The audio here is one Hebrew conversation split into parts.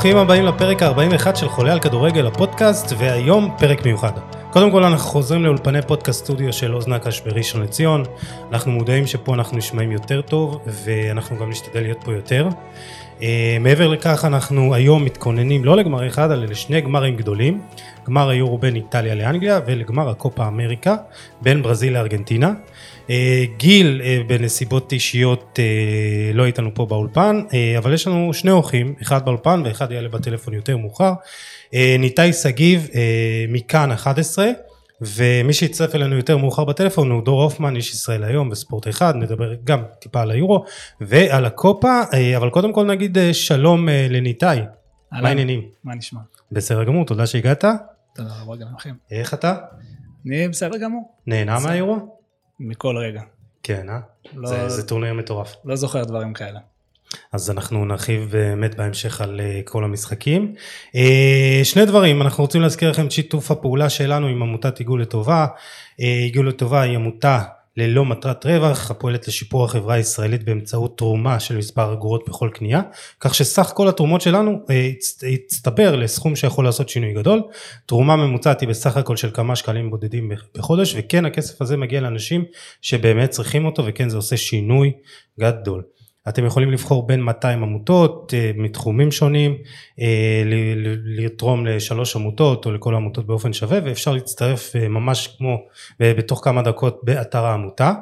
ברוכים הבאים לפרק ה-41 של חולה על כדורגל הפודקאסט, והיום פרק מיוחד. קודם כל אנחנו חוזרים לאולפני פודקאסט סטודיו של אוז נקש בראשון לציון. אנחנו מודעים שפה אנחנו נשמעים יותר טוב, ואנחנו גם נשתדל להיות פה יותר. Uh, מעבר לכך אנחנו היום מתכוננים לא לגמר אחד, אלא לשני גמרים גדולים. גמר היורו בין איטליה לאנגליה, ולגמר הקופה אמריקה בין ברזיל לארגנטינה. אה, גיל אה, בנסיבות אישיות אה, לא איתנו פה באולפן, אבל יש לנו שני אורחים, אחד באולפן ואחד יעלה בטלפון יותר מאוחר. ניתאי שגיב מכאן 11, ומי שיצטרף אלינו יותר מאוחר בטלפון הוא דור הופמן, איש ישראל היום בספורט אחד, נדבר גם טיפה על היורו ועל הקופה, אבל קודם כל נגיד שלום לניתאי. מה העניינים? מה נשמע? בסדר גמור, תודה שהגעת. תודה רבה גם לכם. איך אתה? אני בסדר גמור. נהנה מהיורו? מכל רגע. כן, אה? לא, זה, זה טורניר מטורף. לא זוכר דברים כאלה. אז אנחנו נרחיב באמת בהמשך על אה, כל המשחקים. אה, שני דברים, אנחנו רוצים להזכיר לכם את שיתוף הפעולה שלנו עם עמותת עיגול לטובה. אה, עיגול לטובה היא עמותה ללא מטרת רווח, הפועלת לשיפור החברה הישראלית באמצעות תרומה של מספר אגורות בכל קנייה, כך שסך כל התרומות שלנו אה, הצטבר לסכום שיכול לעשות שינוי גדול. תרומה ממוצעת היא בסך הכל של כמה שקלים בודדים בחודש, וכן הכסף הזה מגיע לאנשים שבאמת צריכים אותו, וכן זה עושה שינוי גדול. אתם יכולים לבחור בין 200 עמותות אה, מתחומים שונים, אה, לתרום לשלוש עמותות או לכל העמותות באופן שווה ואפשר להצטרף אה, ממש כמו בתוך כמה דקות באתר העמותה.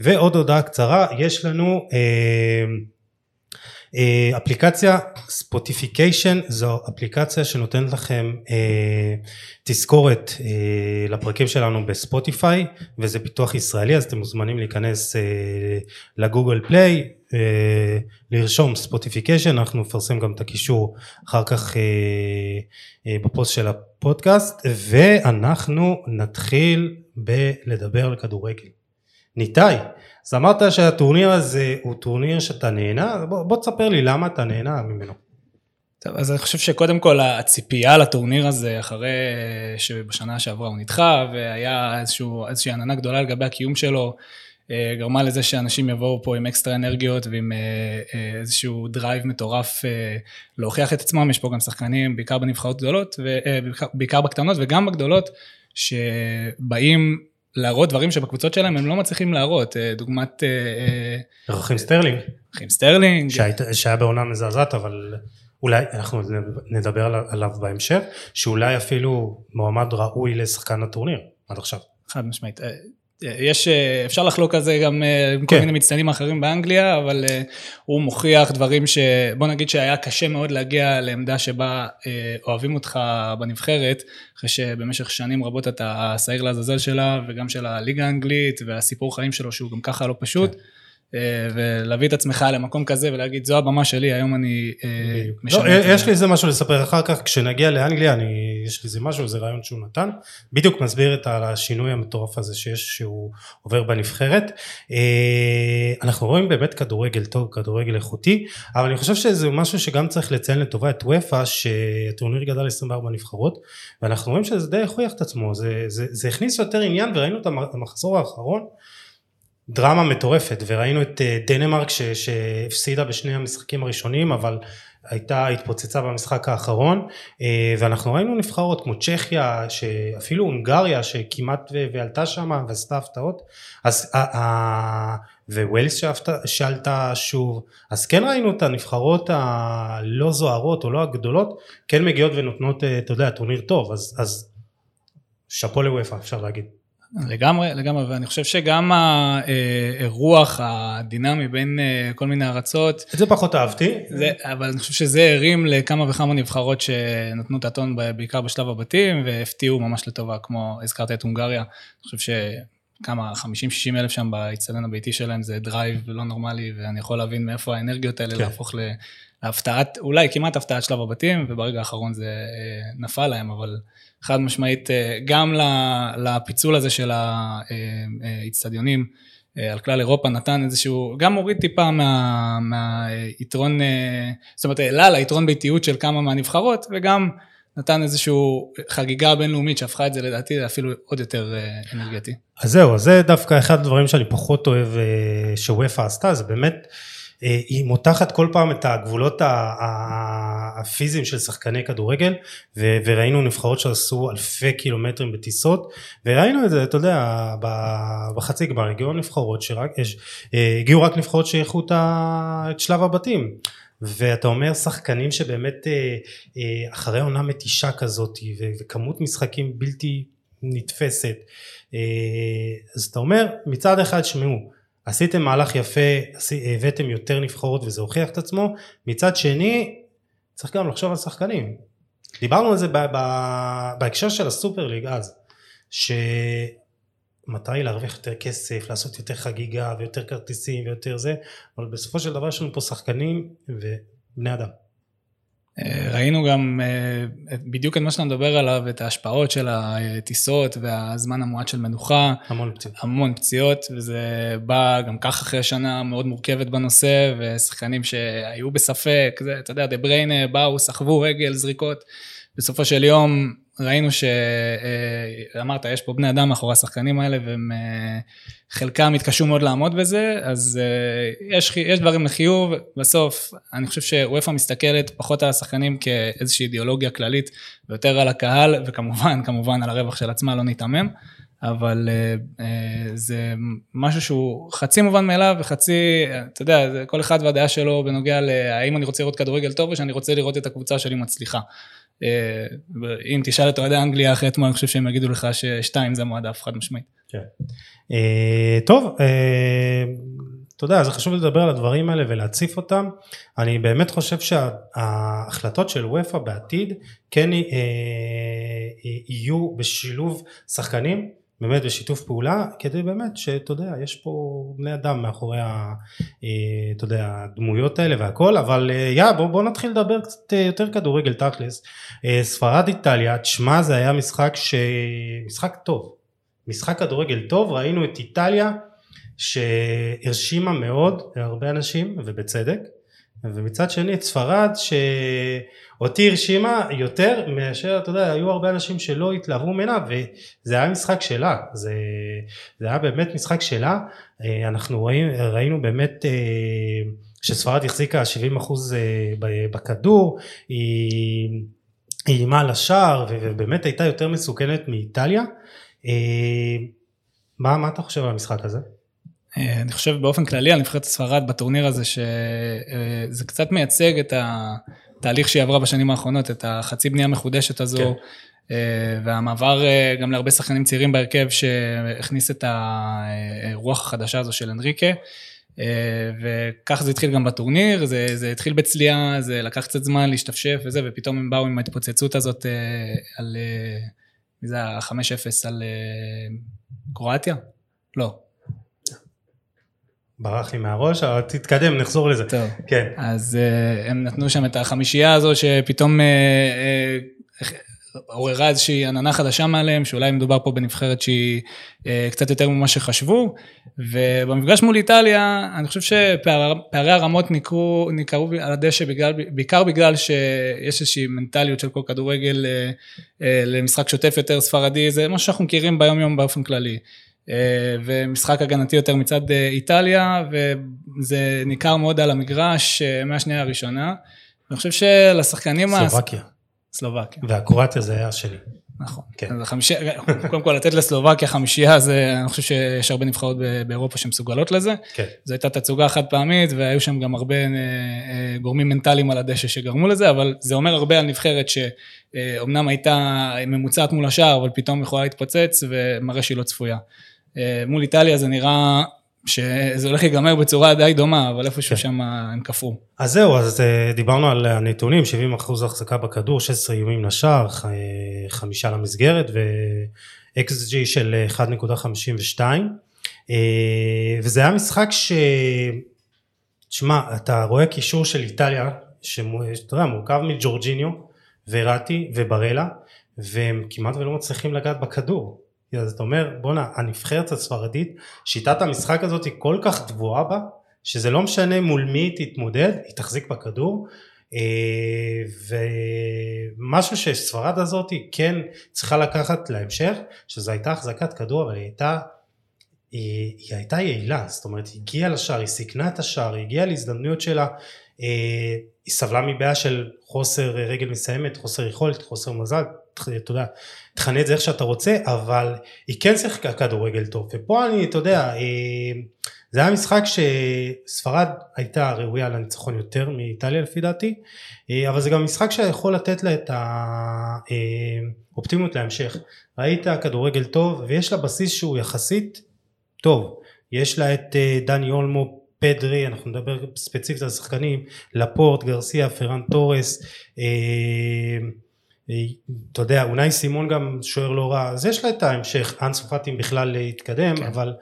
ועוד הודעה קצרה, יש לנו אפליקציה Spotification זו אפליקציה שנותנת לכם תזכורת לפרקים שלנו ב Spotify וזה פיתוח ישראלי אז אתם מוזמנים להיכנס ל Google Play אה, לרשום Spotification, אנחנו נפרסם גם את הקישור אחר כך אה, אה, בפוסט של הפודקאסט, ואנחנו נתחיל בלדבר על כדורגל. ניתאי, אז אמרת שהטורניר הזה הוא טורניר שאתה נהנה, בוא, בוא תספר לי למה אתה נהנה ממנו. טוב, אז אני חושב שקודם כל הציפייה לטורניר הזה, אחרי שבשנה שעברה הוא נדחה, והיה איזשהו, איזושהי עננה גדולה לגבי הקיום שלו, גרמה לזה שאנשים יבואו פה עם אקסטרה אנרגיות ועם אה, אה, איזשהו drive מטורף להוכיח את עצמם, יש פה גם שחקנים, בעיקר בנבחרות גדולות, בעיקר בקטנות וגם בגדולות, שבאים להראות דברים שבקבוצות שלהם הם לא מצליחים להראות, דוגמת... רחים סטרלינג. רחים סטרלינג. שהיה בעונה מזעזעת, אבל אולי אנחנו נדבר עליו בהמשך, שאולי אפילו מועמד ראוי לשחקן הטורניר עד עכשיו. חד משמעית. יש, אה, אפשר לחלוק על זה גם אה, עם כן. כל מיני מצטיינים אחרים באנגליה, אבל uh, הוא מוכיח דברים ש... בוא נגיד שהיה קשה מאוד להגיע לעמדה שבה אוהבים אותך בנבחרת, אחרי שבמשך שנים רבות אתה השעיר לעזאזל שלה, וגם של הליגה האנגלית, והסיפור חיים שלו שהוא גם ככה לא פשוט. כן. אה, ולהביא את עצמך למקום כזה ולהגיד זו הבמה שלי היום אני אה, משנה לא, יש לי איזה משהו לספר אחר כך כשנגיע לאנגליה אני יש לי איזה משהו איזה רעיון שהוא נתן. בדיוק מסביר את השינוי המטורף הזה שיש שהוא עובר בנבחרת. אה, אנחנו רואים באמת כדורגל טוב כדורגל איכותי אבל אני חושב שזה משהו שגם צריך לציין לטובה את וופא שהטורניר גדל 24 נבחרות ואנחנו רואים שזה די הוכיח את עצמו. זה, זה, זה הכניס יותר עניין וראינו את המחזור האחרון דרמה מטורפת וראינו את אה, דנמרק ש, שהפסידה בשני המשחקים הראשונים אבל הייתה התפוצצה במשחק האחרון אה, ואנחנו ראינו נבחרות כמו צ'כיה שאפילו הונגריה שכמעט ועלתה שם ועשתה הפתעות. אז וווילס שעלתה שוב. אז כן ראינו את הנבחרות הלא זוהרות או לא הגדולות כן מגיעות ונותנות אה, אתה יודע טורניר טוב. אז, אז שאפו לוופא אפשר להגיד לגמרי, לגמרי, ואני חושב שגם הרוח הדינמי בין אה, כל מיני ארצות. את זה פחות אהבתי. זה, אבל אני חושב שזה הרים לכמה וכמה נבחרות שנתנו את הטון בעיקר בשלב הבתים, והפתיעו ממש לטובה, כמו הזכרת את הונגריה. אני חושב שכמה, 50-60 אלף שם באצטדיון הביתי שלהם זה drive לא נורמלי, ואני יכול להבין מאיפה האנרגיות האלה כן. להפוך להפתעת, אולי כמעט הפתעת שלב הבתים, וברגע האחרון זה אה, נפל להם, אבל... חד משמעית, אה, גם לפיצול הזה של האיצטדיונים אה, על כלל אירופה נתן איזשהו, גם הוריד טיפה מה, מהיתרון, אה, זאת אומרת העלה ליתרון ביתיות של כמה מהנבחרות וגם נתן איזושהי חגיגה בינלאומית שהפכה את זה לדעתי אפילו עוד יותר אנרגטי. אז זהו, אז זה דווקא אחד הדברים שאני פחות אוהב שוופא עשתה, זה באמת אה, היא מותחת כל פעם את הגבולות הפיזיים של שחקני כדורגל וראינו נבחרות שעשו אלפי קילומטרים בטיסות וראינו את זה אתה יודע בחצי גמר הגיעו נבחרות שרק הגיעו רק נבחרות שאיכו את שלב הבתים. ואתה אומר שחקנים שבאמת אחרי עונה מתישה כזאת וכמות משחקים בלתי נתפסת אז אתה אומר מצד אחד שמעו עשיתם מהלך יפה, הבאתם יותר נבחרות וזה הוכיח את עצמו, מצד שני צריך גם לחשוב על שחקנים. דיברנו על זה בהקשר של הסופר ליג אז, שמטרה היא להרוויח יותר כסף, לעשות יותר חגיגה ויותר כרטיסים ויותר זה, אבל בסופו של דבר יש לנו פה שחקנים ובני אדם. אה, ראינו גם אה, בדיוק את מה שאתה מדבר עליו, את ההשפעות של הטיסות והזמן המועט של מנוחה. המון פציעות. המון פציעות, וזה בא גם כך אחרי שנה מאוד מורכבת בנושא, ושחקנים שהיו בספק, זה, אתה יודע, דה בריינה באו, סחבו רגל, זריקות. בסופו של יום ראינו שאמרת, אה, יש פה בני אדם מאחורי השחקנים האלה, והם אה, חלקם התקשו מאוד לעמוד בזה, אז אה, יש, יש דברים לחיוב, בסוף אני חושב שוופא מסתכלת פחות על השחקנים כאיזושהי אידיאולוגיה כללית, ויותר על הקהל, וכמובן, כמובן על הרווח של עצמה, לא ניתמם. אבל זה משהו שהוא חצי מובן מאליו וחצי, אתה יודע, כל אחד והדעה שלו בנוגע להאם אני רוצה לראות כדורגל טוב או שאני רוצה לראות את הקבוצה שלי מצליחה. אה, אם תשאל את אוהדי אנגליה אחרי אתמול, אני חושב שהם יגידו לך ששתיים זה מועדף חד משמעית. כן. אה, טוב, אה, אתה יודע, זה חשוב לדבר על הדברים האלה ולהציף אותם. אני באמת חושב שההחלטות של וופא בעתיד כן יהיו בשילוב שחקנים באמת בשיתוף פעולה כדי באמת שאתה יודע יש פה בני אדם מאחורי אה, אתה יודע הדמויות האלה והכל אבל אה, יא בוא, בוא נתחיל לדבר קצת אה, יותר כדורגל תכלס. ספרד איטליה תשמע זה היה משחק ש... משחק טוב. משחק כדורגל טוב ראינו את איטליה שהרשימה מאוד הרבה אנשים ובצדק ומצד שני את ספרד שאותי הרשימה יותר מאשר אתה יודע היו הרבה אנשים שלא התלהבו ממנה וזה היה משחק שלה. זה, זה היה באמת משחק שלה. אה, אנחנו ראינו, ראינו באמת אה, שספרד החזיקה 70 אחוז אה, בכדור. היא איימה לשער ובאמת הייתה יותר מסוכנת מאיטליה. מה, מה אתה חושב על המשחק הזה? אה, אני חושב באופן כללי על נבחרת ספרד בטורניר הזה, שזה אה, קצת מייצג את התהליך שהיא עברה בשנים האחרונות, את החצי בנייה המחודשת הזו, כן. אה, והמעבר גם להרבה שחקנים צעירים בהרכב שהכניס את הרוח החדשה הזו של אנריקה. וכך זה התחיל גם בטורניר, זה, זה התחיל בצליעה, זה לקח קצת זמן להשתפשף וזה, ופתאום הם באו עם ההתפוצצות הזאת על, מי זה ה-5-0 על קרואטיה? לא, ברח לי מהראש, אבל תתקדם, נחזור לזה. טוב. כן. אז uh, הם נתנו שם את החמישייה הזו, שפתאום uh, uh, עוררה איזושהי עננה חדשה מעליהם, שאולי מדובר פה בנבחרת שהיא uh, קצת יותר ממה שחשבו. ובמפגש מול איטליה, אני חושב שפערי הרמות ניכרו, ניכרו על הדשא, בגלל, בעיקר בגלל שיש איזושהי מנטליות של כל כדורגל uh, uh, למשחק שוטף יותר ספרדי, זה מה שאנחנו מכירים ביום יום באופן כללי. אה, ומשחק הגנתי יותר מצד אה, איטליה, וזה ניכר מאוד על המגרש אה, מהשנייה הראשונה. אני חושב שלשחקנים... סלובקיה. סלובקיה. והקרואטיה זה היה שלי. נכון. כן. אז החמישיה, קודם כל לתת לסלובקיה חמישייה, זה, אני חושב שיש הרבה נבחרות באירופה שמסוגלות לזה. כן. זו הייתה תצוגה חד פעמית, והיו שם גם הרבה גורמים מנטליים על הדשא שגרמו לזה, אבל זה אומר הרבה על נבחרת שאומנם הייתה ממוצעת מול השער, אבל פתאום יכולה להתפוצץ, ומראה שהיא לא צפויה. אה, מול איטליה זה נראה שזה הולך להיגמר בצורה די דומה, אבל איפשהו כן. שם הם קפאו. אז זהו, אז אה, דיברנו על הנתונים, 70 אחוז החזקה בכדור, 16 איומים לשער, חמישה למסגרת ו-XG של 1.52. אה, וזה היה משחק ש... תשמע, אתה רואה קישור של איטליה, שאתה יודע, מורכב מג'ורג'יניו, וראטי וברלה, והם כמעט ולא מצליחים לגעת בכדור. אז אתה אומר בואנה הנבחרת הספרדית שיטת המשחק הזאת היא כל כך גבוהה בה שזה לא משנה מול מי היא תתמודד היא תחזיק בכדור אה, ומשהו שספרד הזאת היא כן צריכה לקחת להמשך שזו הייתה החזקת כדור אבל היא הייתה היא, היא הייתה יעילה, זאת אומרת היא הגיעה לשער, היא סיכנה את השער, היא הגיעה להזדמנויות שלה, אה, היא סבלה מבעיה של חוסר רגל מסיימת, חוסר יכולת, חוסר מזל, אתה יודע, תכנה את זה איך שאתה רוצה, אבל היא כן שיחקה כדורגל טוב, ופה אני, אתה יודע, אה, זה היה משחק שספרד הייתה ראויה לניצחון יותר מאיטליה לפי דעתי, אה, אבל זה גם משחק שיכול לתת לה את האופטימיות להמשך. ראית כדורגל טוב ויש לה בסיס שהוא יחסית טוב. יש לה את אה, דני אולמו, פדרי, אנחנו נדבר ספציפית על שחקנים, לפורט, גרסיה, פרן תורס, אה, אתה יודע, אולי סימון גם שוער לא רע, אז יש לה את ההמשך, אנס פאטים בכלל להתקדם, כן. אבל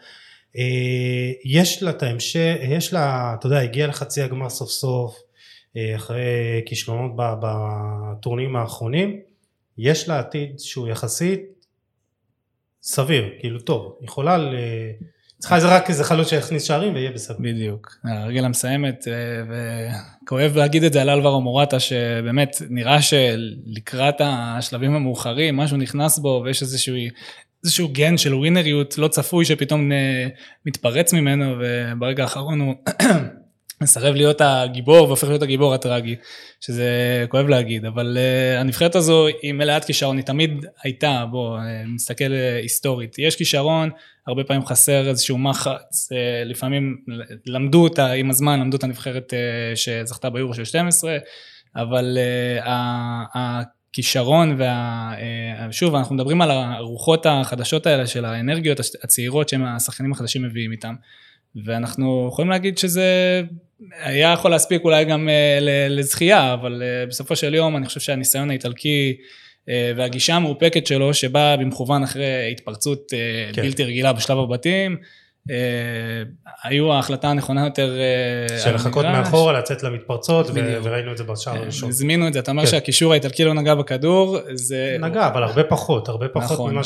אה, יש לה את ההמשך, יש לה, אתה יודע, הגיע לחצי הגמר סוף סוף, אה, אחרי כישלונות בטורנים האחרונים, יש לה עתיד שהוא יחסית סביר, כאילו טוב, יכולה ל... צריכה איזה רק איזה חלוץ שיכניס שערים ויהיה בסדר. בדיוק. הרגל המסיימת, אה, וכואב להגיד את זה על אלברו מורטה, שבאמת נראה שלקראת השלבים המאוחרים, משהו נכנס בו ויש איזשהו איזשהו גן של ווינריות לא צפוי שפתאום אה, מתפרץ ממנו וברגע האחרון הוא מסרב להיות הגיבור והופך להיות הגיבור הטרגי, שזה כואב להגיד, אבל uh, הנבחרת הזו היא מלאת כישרון, היא תמיד הייתה, בוא uh, נסתכל uh, היסטורית, יש כישרון, הרבה פעמים חסר איזשהו מחץ, uh, לפעמים למדו אותה עם הזמן, למדו את הנבחרת uh, שזכתה ביורו של 12, אבל uh, הכישרון וה... אה, שוב, אנחנו מדברים על הרוחות החדשות האלה של האנרגיות הצעירות שהם השחקנים החדשים מביאים איתם. ואנחנו יכולים להגיד שזה היה יכול להספיק אולי גם אה, לזכייה, אבל אה, בסופו של יום אני חושב שהניסיון האיטלקי והגישה המאופקת שלו, שבאה במכוון אחרי התפרצות כן. בלתי רגילה בשלב הבתים, אה, היו ההחלטה הנכונה יותר אה, של לחכות מאחורה, לצאת למתפרצות, וראינו את זה בשער אה, הראשון. הזמינו את זה, אתה אומר כן. שהקישור האיטלקי לא נגע בכדור, זה... נגע, אבל הרבה פחות, הרבה פחות נכון. ממה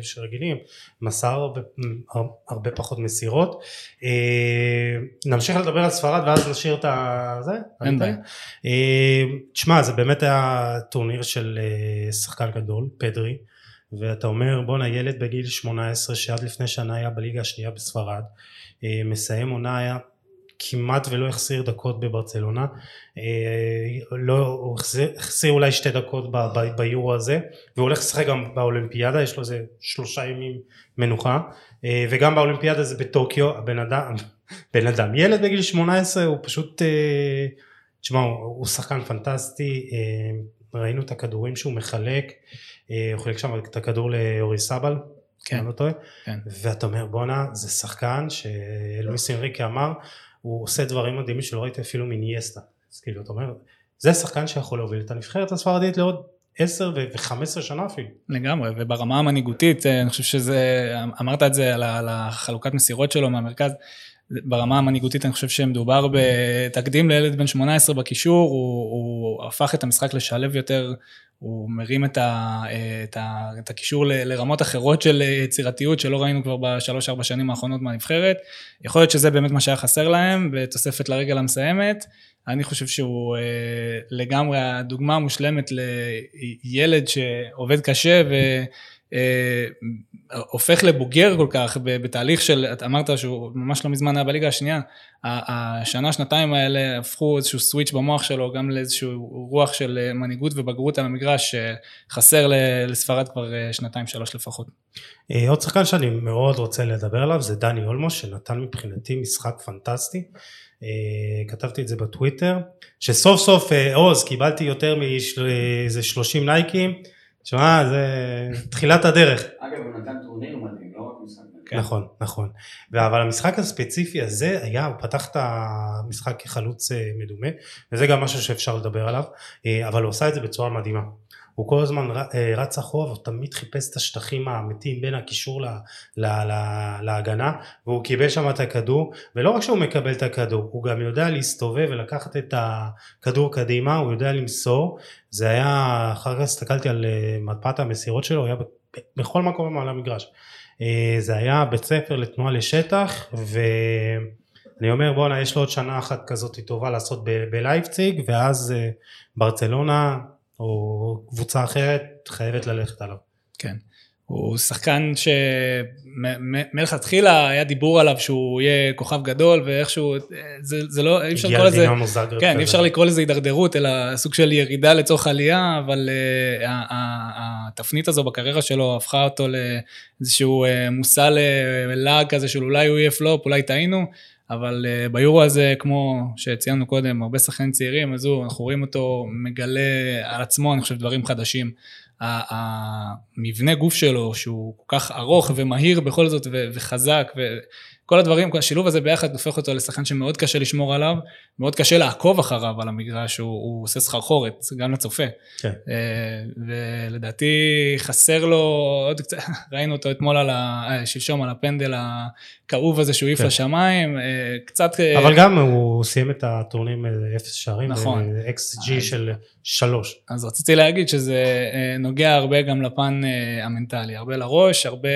שרגילים, מסר הרבה פחות מסירות. נמשיך לדבר על ספרד ואז נשאיר את זה. אין בעיה. תשמע, זה באמת היה טורניר של שחקן גדול, פדרי. ואתה אומר בואנה ילד בגיל 18 שעד לפני שנה היה בליגה השנייה בספרד אה, מסיים עונה היה כמעט ולא החסיר דקות בברצלונה אה, לא, הוא החסיר, החסיר אולי שתי דקות ב, ב, ביורו הזה והוא הולך לשחק גם באולימפיאדה יש לו איזה שלושה ימים מנוחה אה, וגם באולימפיאדה זה בטוקיו הבן אדם בן אדם ילד בגיל 18 הוא פשוט תשמע הוא, הוא שחקן פנטסטי ראינו את הכדורים שהוא מחלק הוא חילק שם את הכדור לאורי סבל, כן, אני לא טועה, כן. ואתה אומר בואנה זה שחקן שלואיס אנריקה אמר הוא עושה דברים מדהימים שלא ראיתי אפילו מיניאסטה, אז כאילו אתה אומר זה שחקן שיכול להוביל את הנבחרת הספרדית לעוד 10 ו-15 שנה אפילו. לגמרי, וברמה המנהיגותית, אה, אני חושב שזה, אמרת את זה על החלוקת מסירות שלו מהמרכז, ברמה המנהיגותית אני חושב שמדובר בתקדים לילד בן 18 בקישור, הוא, הוא הפך את המשחק לשלב יותר, הוא מרים את, ה, את, ה, את הקישור לרמות אחרות של יצירתיות שלא ראינו כבר בשלוש-ארבע שנים האחרונות מהנבחרת. יכול להיות שזה באמת מה שהיה חסר להם, בתוספת לרגל המסיימת. אני חושב שהוא אה, לגמרי הדוגמה המושלמת לילד שעובד קשה ו... אה, הופך לבוגר כל כך בתהליך של, את אמרת שהוא ממש לא מזמן היה בליגה השנייה, השנה שנתיים האלה הפכו איזשהו סוויץ' במוח שלו גם לאיזשהו רוח של אה, מנהיגות ובגרות על המגרש שחסר לספרד כבר אה, שנתיים שלוש לפחות. עוד שחקן שאני מאוד רוצה לדבר עליו זה דני אולמו שנתן מבחינתי משחק פנטסטי. כתבתי את זה בטוויטר שסוף סוף עוז קיבלתי יותר מאיזה 30 נייקים תשמע, זה תחילת הדרך. אגב, הוא נתן טורניר מדהים, לא רק משחק. כן. נכון, נכון. אבל המשחק הספציפי הזה היה, הוא פתח את המשחק כחלוץ אה, מדומה, וזה גם משהו שאפשר לדבר עליו, אה, אבל הוא עשה את זה בצורה מדהימה. הוא כל הזמן אה, רץ אחורה והוא תמיד חיפש את השטחים האמיתיים בין הקישור לה, לה, לה, להגנה והוא קיבל שם את הכדור ולא רק שהוא מקבל את הכדור הוא גם יודע להסתובב ולקחת את הכדור קדימה הוא יודע למסור. זה היה אחר כך הסתכלתי על אה, מפת המסירות שלו הוא היה בכל מקום על המגרש. אה, זה היה בית ספר לתנועה לשטח ואני אומר בואנה יש לו עוד שנה אחת כזאת טובה לעשות בלייפציג ואז ברצלונה או קבוצה אחרת חייבת ללכת עליו. כן. הוא שחקן שמלכתחילה היה דיבור עליו שהוא יהיה כוכב גדול ואיכשהו, זה, זה לא, אי אפשר לקרוא לזה, כן, אי אפשר לקרוא לזה הידרדרות, אלא סוג של ירידה לצורך עלייה, אבל uh, התפנית הזו בקריירה שלו הפכה אותו לאיזשהו uh, מושא ללעג כזה של אולי הוא יהיה פלופ, אולי טעינו. אבל uh, ביורו הזה, כמו שציינו קודם, הרבה שחקנים צעירים, אז הוא, אנחנו רואים אותו מגלה על עצמו, אני חושב, דברים חדשים. המבנה גוף שלו, שהוא כל כך ארוך ומהיר בכל זאת וחזק, כל הדברים, כל השילוב הזה ביחד הופך אותו לשחקן שמאוד קשה לשמור עליו, מאוד קשה לעקוב אחריו על המגרש, הוא, הוא עושה סחרחורת, גם לצופה. כן. אה, ולדעתי חסר לו עוד קצת, ראינו אותו אתמול על ה... אה, שלשום על הפנדל הכאוב הזה שהוא העיף כן. לשמיים, אה, קצת... אבל גם הוא סיים את הטורנים אפס שערים, נכון. אקס ג'י של שלוש. אז רציתי להגיד שזה נוגע הרבה גם לפן המנטלי, הרבה לראש, הרבה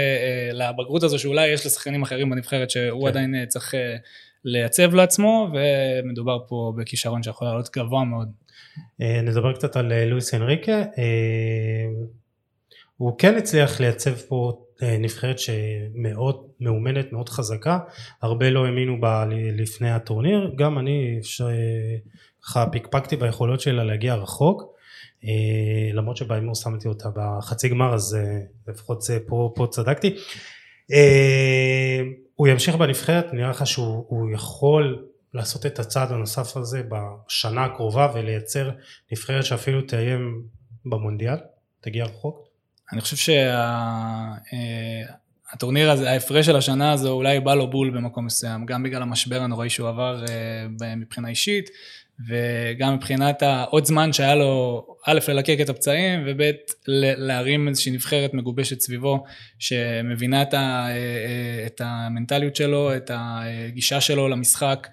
לבגרות הזו שאולי יש לשחקנים אחרים בנבחרת שהוא כן. עדיין אה, צריך אה, לייצב לעצמו, ומדובר פה בכישרון שיכול לעלות גבוה מאוד. אה, נדבר קצת על לואיס אנריקה. הוא כן הצליח לייצב פה נבחרת שמאוד מאומנת, מאוד חזקה, הרבה לא האמינו בה לפני הטורניר, גם אני ככה פיקפקתי ביכולות שלה להגיע רחוק, למרות שבהימור שמתי אותה בחצי גמר אז לפחות זה פה, פה צדקתי. הוא ימשיך בנבחרת, נראה לך שהוא יכול לעשות את הצעד הנוסף הזה בשנה הקרובה ולייצר נבחרת שאפילו תאיים במונדיאל, תגיע רחוק? אני חושב שהטורניר שה... הזה, ההפרש של השנה הזו אולי בא לו בול במקום מסוים, גם בגלל המשבר הנוראי שהוא עבר אה, מבחינה אישית, וגם מבחינת העוד זמן שהיה לו, א', ללקק את הפצעים, וב', להרים איזושהי נבחרת מגובשת סביבו, שמבינה את, ה, את המנטליות שלו, את הגישה שלו למשחק,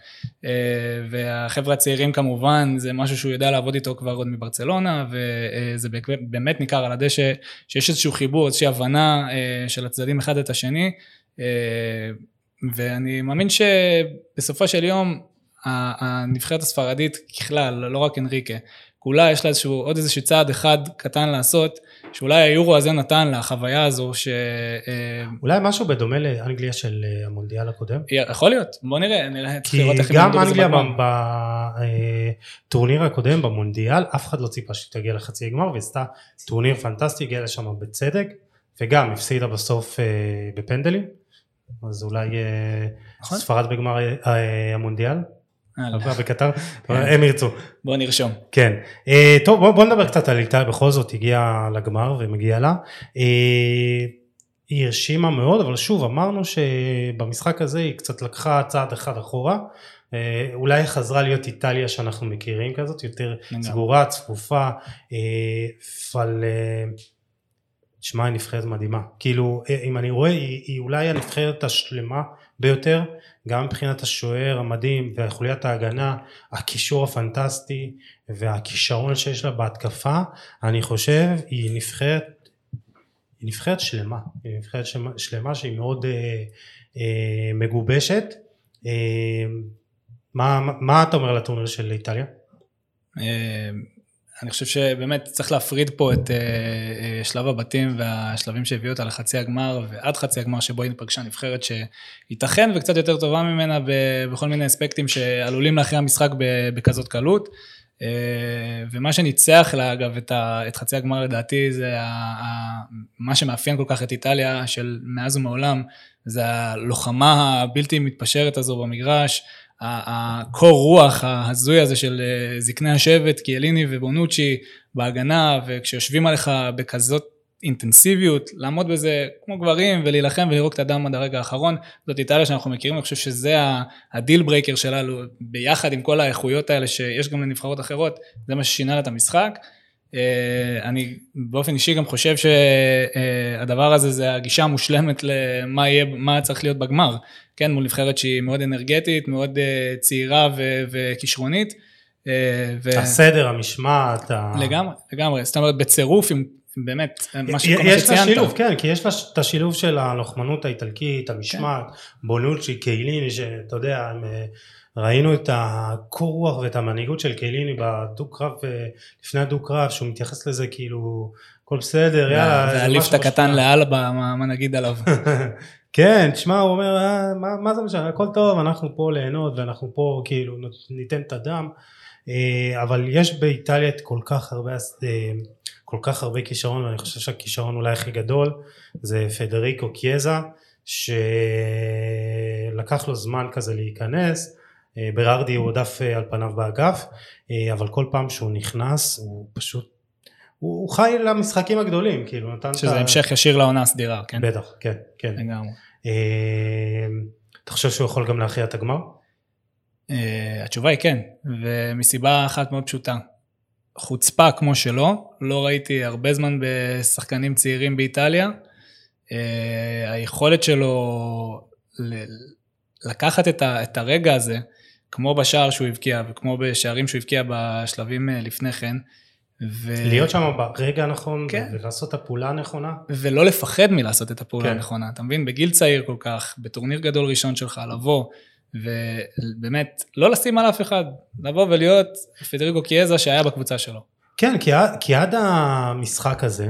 והחבר'ה הצעירים כמובן, זה משהו שהוא יודע לעבוד איתו כבר עוד מברצלונה, וזה באמת ניכר על הדשא, שיש איזשהו חיבור, איזושהי הבנה של הצדדים אחד את השני, ואני מאמין שבסופו של יום, הנבחרת הספרדית ככלל, לא רק אנריקה, כולה יש לה איזשהו, עוד איזשהו צעד אחד קטן לעשות, שאולי היורו הזה נתן לה, החוויה הזו, ש... אה, אולי משהו בדומה לאנגליה של אה, המונדיאל הקודם? יכול להיות, בוא נראה, נראה, צריך לראות איך הם יעמדו בזה בגמר. כי גם אנגליה בטורניר הקודם, במונדיאל, אף אחד לא ציפה שהיא תגיע לחצי גמר, ועשתה טורניר פנטסטי, הגיעה לשם בצדק, וגם הפסידה בסוף אה, בפנדלים, אז אולי נכון. ספרד בגמר המונדיאל. בקטר, הם ירצו. בוא נרשום. כן. אה, טוב בוא, נדבר קצת על איטליה בכל זאת הגיעה לגמר ומגיעה לה. אה, היא הרשימה מאוד אבל שוב אמרנו שבמשחק הזה היא קצת לקחה צעד אחד אחורה. אה, אולי חזרה להיות איטליה שאנחנו מכירים כזאת יותר סגורה צפופה אבל תשמע היא נבחרת מדהימה כאילו אם אני רואה היא, היא אולי הנבחרת השלמה ביותר גם מבחינת השוער המדהים וחוליית ההגנה, הקישור הפנטסטי והכישרון שיש לה בהתקפה, אני חושב היא נבחרת, היא נבחרת שלמה, היא נבחרת שלמה שהיא מאוד אה, אה, מגובשת. אה, מה, מה אתה אומר על הטורניר של איטליה? אה, אני חושב שבאמת צריך להפריד פה את uh, uh, שלב הבתים והשלבים שהביאו אותה לחצי הגמר ועד חצי הגמר שבו היא פגשה נבחרת שייתכן וקצת יותר טובה ממנה בכל מיני אספקטים שעלולים להכריע משחק בכזאת קלות. Uh, ומה שניצח לה אגב את, ה- את חצי הגמר לדעתי זה ה- ה- מה שמאפיין כל כך את איטליה של מאז ומעולם זה הלוחמה הבלתי מתפשרת הזו במגרש. הקור רוח ההזוי הזה של זקני השבט, קיאליני ובונוצ'י בהגנה, וכשיושבים עליך בכזאת אינטנסיביות, לעמוד בזה כמו גברים ולהילחם ולראות את הדם עד הרגע האחרון, זאת איטליה שאנחנו מכירים, אני חושב שזה ה deal breaker שלנו, ביחד עם כל האיכויות האלה שיש גם לנבחרות אחרות, זה מה ששינה לה את המשחק. אה, אני באופן אישי גם חושב שהדבר הזה זה הגישה המושלמת למה יהיה, מה צריך להיות בגמר, כן, מול נבחרת שהיא מאוד אנרגטית, מאוד אה, צעירה ו- וכישרונית. אה, ו... הסדר, המשמעת. לגמרי, לגמרי, זאת אומרת בצירוף עם באמת, מה יש שכל מה לה שציינת. שילוב, כן, כי יש לה את השילוב של הלוחמנות האיטלקית, המשמעת, כן. בונוצ'י, קייליני, שאתה יודע, הם, אה, ראינו את הקור רוח ואת המנהיגות של קייליני בדו קרב, אה, לפני הדו קרב, שהוא מתייחס לזה כאילו, הכל בסדר, יאללה, זה והליפט משהו הקטן לאלבה, מה מה נגיד עליו? כן, תשמע, הוא אומר, אה, מה, מה זה משנה, הכל טוב, אנחנו פה ליהנות ואנחנו פה כאילו ניתן את הדם, אה, אבל יש באיטליה את כל כך הרבה, אה, כל כך הרבה כישרון, ואני חושב שהכישרון אולי הכי גדול זה פדריקו קיאזה, שלקח לו זמן כזה להיכנס, ברארדי הוא עודף אה, על פניו באגף, אה, אבל כל פעם שהוא נכנס הוא פשוט, הוא, חי למשחקים הגדולים, כאילו נתן שזה ה- המשך ישיר לעונה הסדירה, כן? בטח, כן, כן. לגמרי. אה, אתה חושב שהוא יכול גם להכריע את הגמר? אה, התשובה היא כן, ומסיבה אחת מאוד פשוטה. חוצפה כמו שלא, לא ראיתי הרבה זמן בשחקנים צעירים באיטליה. אה, היכולת שלו לקחת את, ה, את הרגע הזה, כמו בשער שהוא הבקיע וכמו בשערים שהוא הבקיע בשלבים אה, לפני כן, ו... להיות שם ברגע הנכון כן. ולעשות את הפעולה הנכונה? ולא לפחד מלעשות את הפעולה כן. הנכונה, אתה מבין? בגיל צעיר כל כך, בטורניר גדול ראשון שלך, לבוא, ובאמת, לא לשים על אף אחד, לבוא ולהיות פדריגו קיאזה שהיה בקבוצה שלו. כן, כי, כי עד המשחק הזה,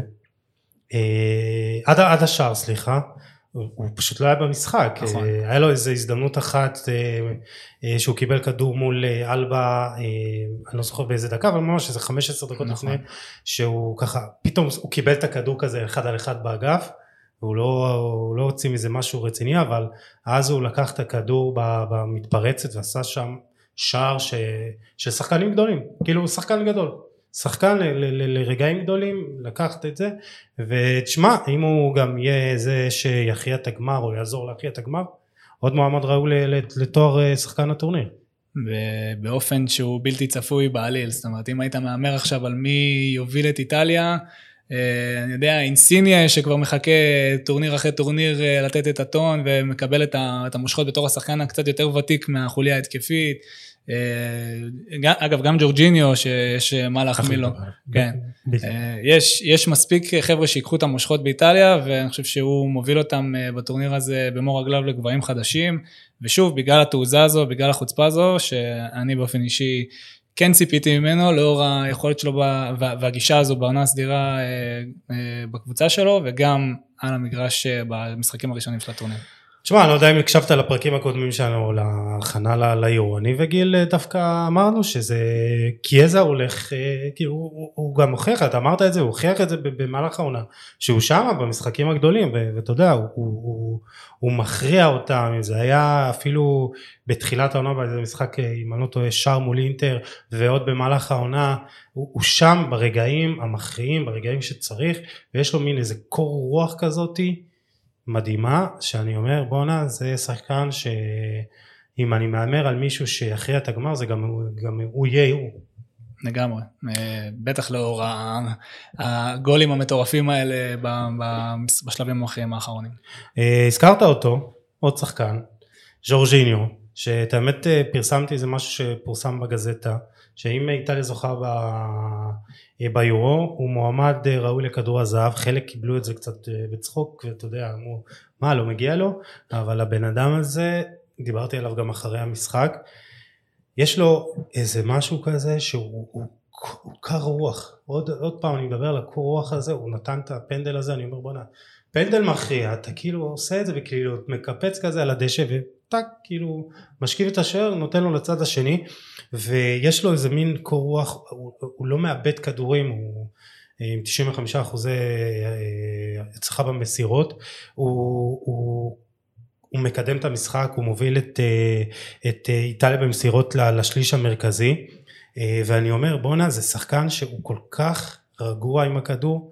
אה, עד, עד השער סליחה, הוא, פשוט לא היה במשחק, נכון. אה, היה לו איזו הזדמנות אחת אה, אה, שהוא קיבל כדור מול אלבה, אני לא זוכר באיזה דקה, אבל ממש איזה 15 דקות נכון. לפני, שהוא ככה, פתאום הוא קיבל את הכדור כזה אחד על אחד באגף, והוא לא, לא הוציא מזה משהו רציני, אבל אז הוא לקח את הכדור במתפרצת ועשה שם שער ש, של שחקנים גדולים, כאילו הוא שחקן גדול. שחקן לרגעים גדולים לקחת את זה ותשמע אם הוא גם יהיה זה שיכריע את הגמר או יעזור להכריע את הגמר עוד מועמד ראוי לתואר אה, שחקן הטורניר. ובאופן שהוא בלתי צפוי בעליל, זאת אומרת, אם היית מהמר עכשיו על מי יוביל את איטליה, אה, אני יודע, אינסיניה שכבר מחכה טורניר אחרי טורניר אה, לתת את הטון ומקבל את המושכות בתור השחקן הקצת יותר ותיק מהחוליה ההתקפית. אה, אגב, גם ג'ורג'יניו שיש אה, מה להחמיא לו. כן. אה, יש, יש מספיק חבר'ה שיקחו את המושכות באיטליה, ואני חושב שהוא מוביל אותם בטורניר הזה במו רגליו לגבהים חדשים, ושוב, בגלל התעוזה הזו, בגלל החוצפה הזו, שאני באופן אישי כן ציפיתי ממנו, לאור היכולת שלו ב- וה- והגישה הזו בעונה הסדירה בקבוצה שלו, וגם על המגרש במשחקים הראשונים של הטורניר. תשמע אני לא יודע אם הקשבת לפרקים הקודמים שלנו להכנה ל- ליורו אני וגיל אה, דווקא אמרנו שזה קיאזה הולך כאילו הוא, הוא- גם הוכיח אתה אמרת את זה הוא הוכיח את זה במהלך העונה שהוא שם במשחקים הגדולים ואתה יודע הוא, הוא, הוא, הוא מכריע אותם זה היה אפילו בתחילת העונה באיזה משחק אה, אם אני לא טועה שער מול אינטר ועוד במהלך העונה הוא, הוא שם ברגעים המכריעים ברגעים שצריך ויש לו מין איזה קור רוח כזאתי מדהימה שאני אומר בואנה זה שחקן שאם אני מהמר על מישהו שיכריע את הגמר זה גם, גם הוא יהיה הוא. לגמרי. אה, בטח לאור הגולים המטורפים האלה בשלבים המכריעים האחרונים. אה, הזכרת אותו עוד שחקן ז'ורג'יניו שאת האמת אה, פרסמתי איזה משהו שפורסם בגזטה שאם איטליה זוכה ב... אה, ביורו הוא מועמד אה, ראוי לכדור הזהב. חלק קיבלו את זה קצת אה, בצחוק ואתה יודע אמרו מה לא מגיע לו? אבל הבן אדם הזה דיברתי עליו גם אחרי המשחק יש לו איזה משהו כזה שהוא הוא, הוא קר רוח. עוד, עוד פעם אני מדבר על הקור רוח הזה הוא נתן את הפנדל הזה אני אומר בואנה פנדל מכריע אתה כאילו עושה את זה וכאילו מקפץ כזה על הדשא וטק כאילו משכיב את השוער נותן לו לצד השני ויש לו איזה מין קור רוח הוא, הוא לא מאבד כדורים הוא עם 95 אחוזי אה, הצלחה במסירות. הוא, הוא, הוא מקדם את המשחק הוא מוביל את, אה, את אה, איטליה במסירות לשליש המרכזי. אה, ואני אומר בואנה זה שחקן שהוא כל כך רגוע עם הכדור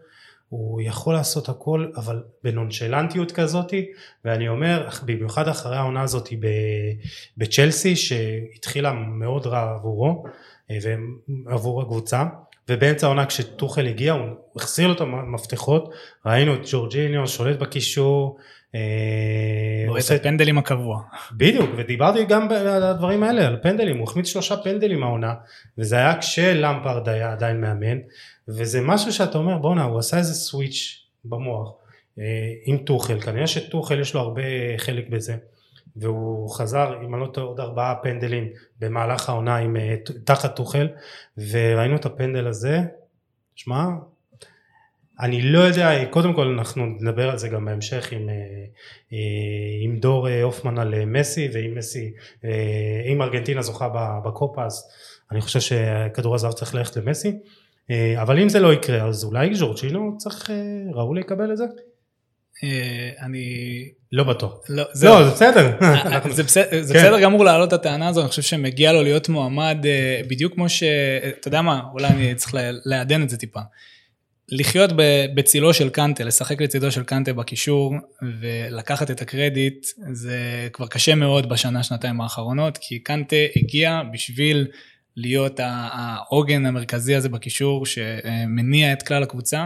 הוא יכול לעשות הכל אבל בנונשלנטיות כזאתי ואני אומר במיוחד אחרי העונה הזאת ב- בצ'לסי שהתחילה מאוד רע עבורו אה, ועבור הקבוצה ובאמצע העונה כשטוחל הגיע הוא החזיר לו את המפתחות ראינו את ג'ורג'יניו שולט בקישור אה, רואה את עושה- הפנדלים הקבוע. בדיוק, ודיברתי גם על הדברים האלה, על פנדלים, הוא החמיץ שלושה פנדלים העונה, וזה היה כשלמפרד היה עדיין מאמן, וזה משהו שאתה אומר, בואנה, הוא עשה איזה סוויץ' במוח אה, עם טוחל, כנראה שטוחל יש לו הרבה חלק בזה, והוא חזר, אם אני לא טועה, עוד ארבעה פנדלים במהלך העונה עם, אה, תחת טוחל, וראינו את הפנדל הזה, שמע, אני לא יודע, קודם כל אנחנו נדבר על זה גם בהמשך עם, אה, אה, עם דור אה, הופמן על מסי ואם מסי, אם ארגנטינה זוכה בקופה אז אני חושב שכדור הזהב צריך ללכת למסי אבל אם זה לא יקרה אז אולי ז'ורג'ינו צריך, ראוי לקבל את זה? אני... לא בטוח. לא. לא זה בסדר. זה בסדר, זה כן. בסדר גמור להעלות את הטענה הזו, אני חושב שמגיע לו להיות מועמד, בדיוק כמו ש... אתה יודע מה, אולי אני צריך לעדן את זה טיפה. לחיות בצילו של קנטה, לשחק לצידו של קנטה בקישור ולקחת את הקרדיט, זה כבר קשה מאוד בשנה, שנתיים האחרונות, כי קנטה הגיע בשביל להיות העוגן המרכזי הזה בקישור שמניע את כלל הקבוצה.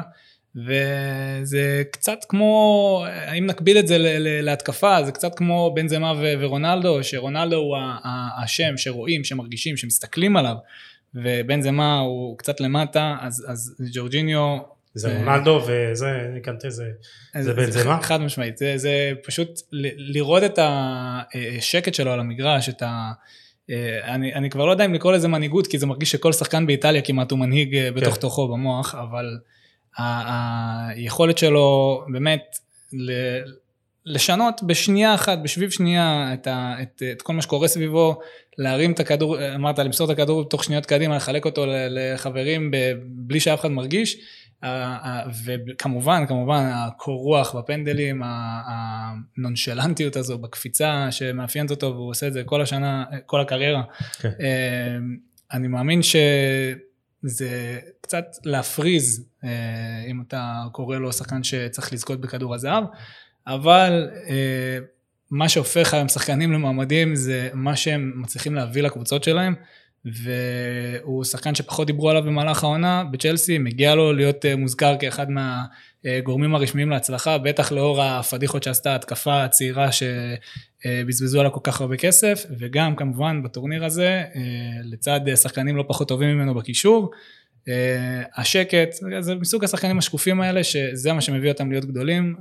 וזה קצת כמו, אם נקביל את זה להתקפה, זה קצת כמו בנזמה ורונלדו, שרונלדו הוא השם שרואים, שמרגישים, שמסתכלים עליו, ובנזמה הוא קצת למטה, אז, אז ג'ורג'יניו... זה אה, רונלדו וזה קנטה זה זה בנזמה? חד משמעית, זה, זה פשוט לראות את השקט שלו על המגרש, את ה... אה, אני, אני כבר לא יודע אם לקרוא לזה מנהיגות, כי זה מרגיש שכל שחקן באיטליה כמעט הוא מנהיג אה, בתוך כן. תוכו במוח, אבל היכולת שלו באמת ל- לשנות בשנייה אחת, בשביב שנייה, את, ה, את, את כל מה שקורה סביבו, להרים את הכדור, אמרת, למסור את הכדור תוך שניות קדימה, לחלק אותו לחברים ב- בלי שאף אחד מרגיש. ה- ה- וכמובן, כמובן, הקור רוח בפנדלים, הנונשלנטיות הזו בקפיצה שמאפיינת אותו, והוא עושה את זה כל השנה, כל הקריירה. כן. אה, אני מאמין שזה קצת להפריז, אה, אם אתה קורא לו שחקן שצריך לזכות בכדור הזהב, אבל אה, מה שהופך היום שחקנים למועמדים זה מה שהם מצליחים להביא לקבוצות שלהם, והוא שחקן שפחות דיברו עליו במהלך העונה בצ'לסי, מגיע לו להיות אה, מוזכר כאחד מהגורמים הרשמיים להצלחה, בטח לאור הפדיחות שעשתה ההתקפה הצעירה שבזבזו עליה כל כך הרבה כסף, וגם כמובן בטורניר הזה, אה, לצד שחקנים לא פחות טובים ממנו בקישור. אה, השקט, זה מסוג השחקנים השקופים האלה, שזה מה שמביא אותם להיות גדולים,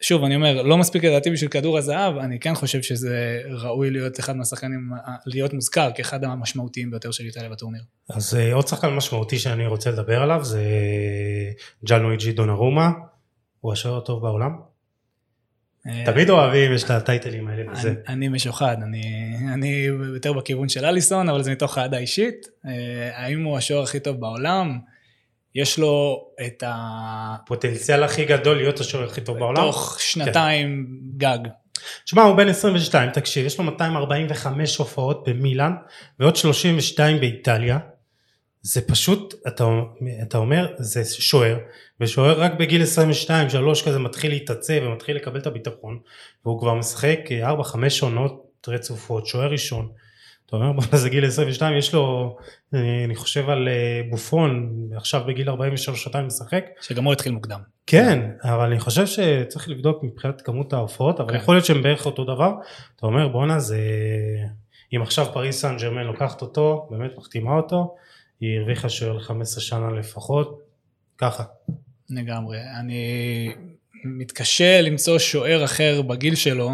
ושוב, אני אומר, לא מספיק לדעתי בשביל כדור הזהב, אני כן חושב שזה ראוי להיות אחד מהשחקנים, להיות מוזכר כאחד המשמעותיים ביותר של איטליה בטורניר. אז אה, עוד שחקן משמעותי שאני רוצה לדבר עליו זה ג'אן לואיג'י דונרומה, הוא השוער הטוב בעולם. תמיד אוהבים, יש את הטייטלים האלה וזה. אני, אני משוחד, אני, אני יותר בכיוון של אליסון, אבל זה מתוך אהדה אישית. אה, האם הוא השוער הכי טוב בעולם? יש לו את. הפוטנציאל הכי גדול להיות השוער הכי טוב בעולם. תוך שנתיים גג. תשמע, הוא בן 22, תקשיב, יש לו 245 הופעות במילאן ועוד 32 באיטליה. זה פשוט, אתה, אתה אומר, זה שוער, ושוער רק בגיל 22, 3 כזה מתחיל להתעצב ומתחיל לקבל את הביטחון, והוא כבר משחק 4-5 עונות רצופות, שוער ראשון. אתה אומר, בוא'נה זה גיל 22, יש לו, אה, אני חושב על אה, בופון, עכשיו בגיל 43 שנתיים משחק, שגם הוא התחיל מוקדם. כן, אבל אני חושב שצריך לבדוק מבחינת כמות ההופעות, אבל כן. יכול להיות שהם בערך אותו דבר. אתה אומר בואנה זה... אם עכשיו פריס סן ג'רמן לוקחת אותו, באמת מחתימה אותו, היא הרוויחה שוער ל-15 שנה לפחות, ככה. לגמרי. אני מתקשה למצוא שוער אחר בגיל שלו,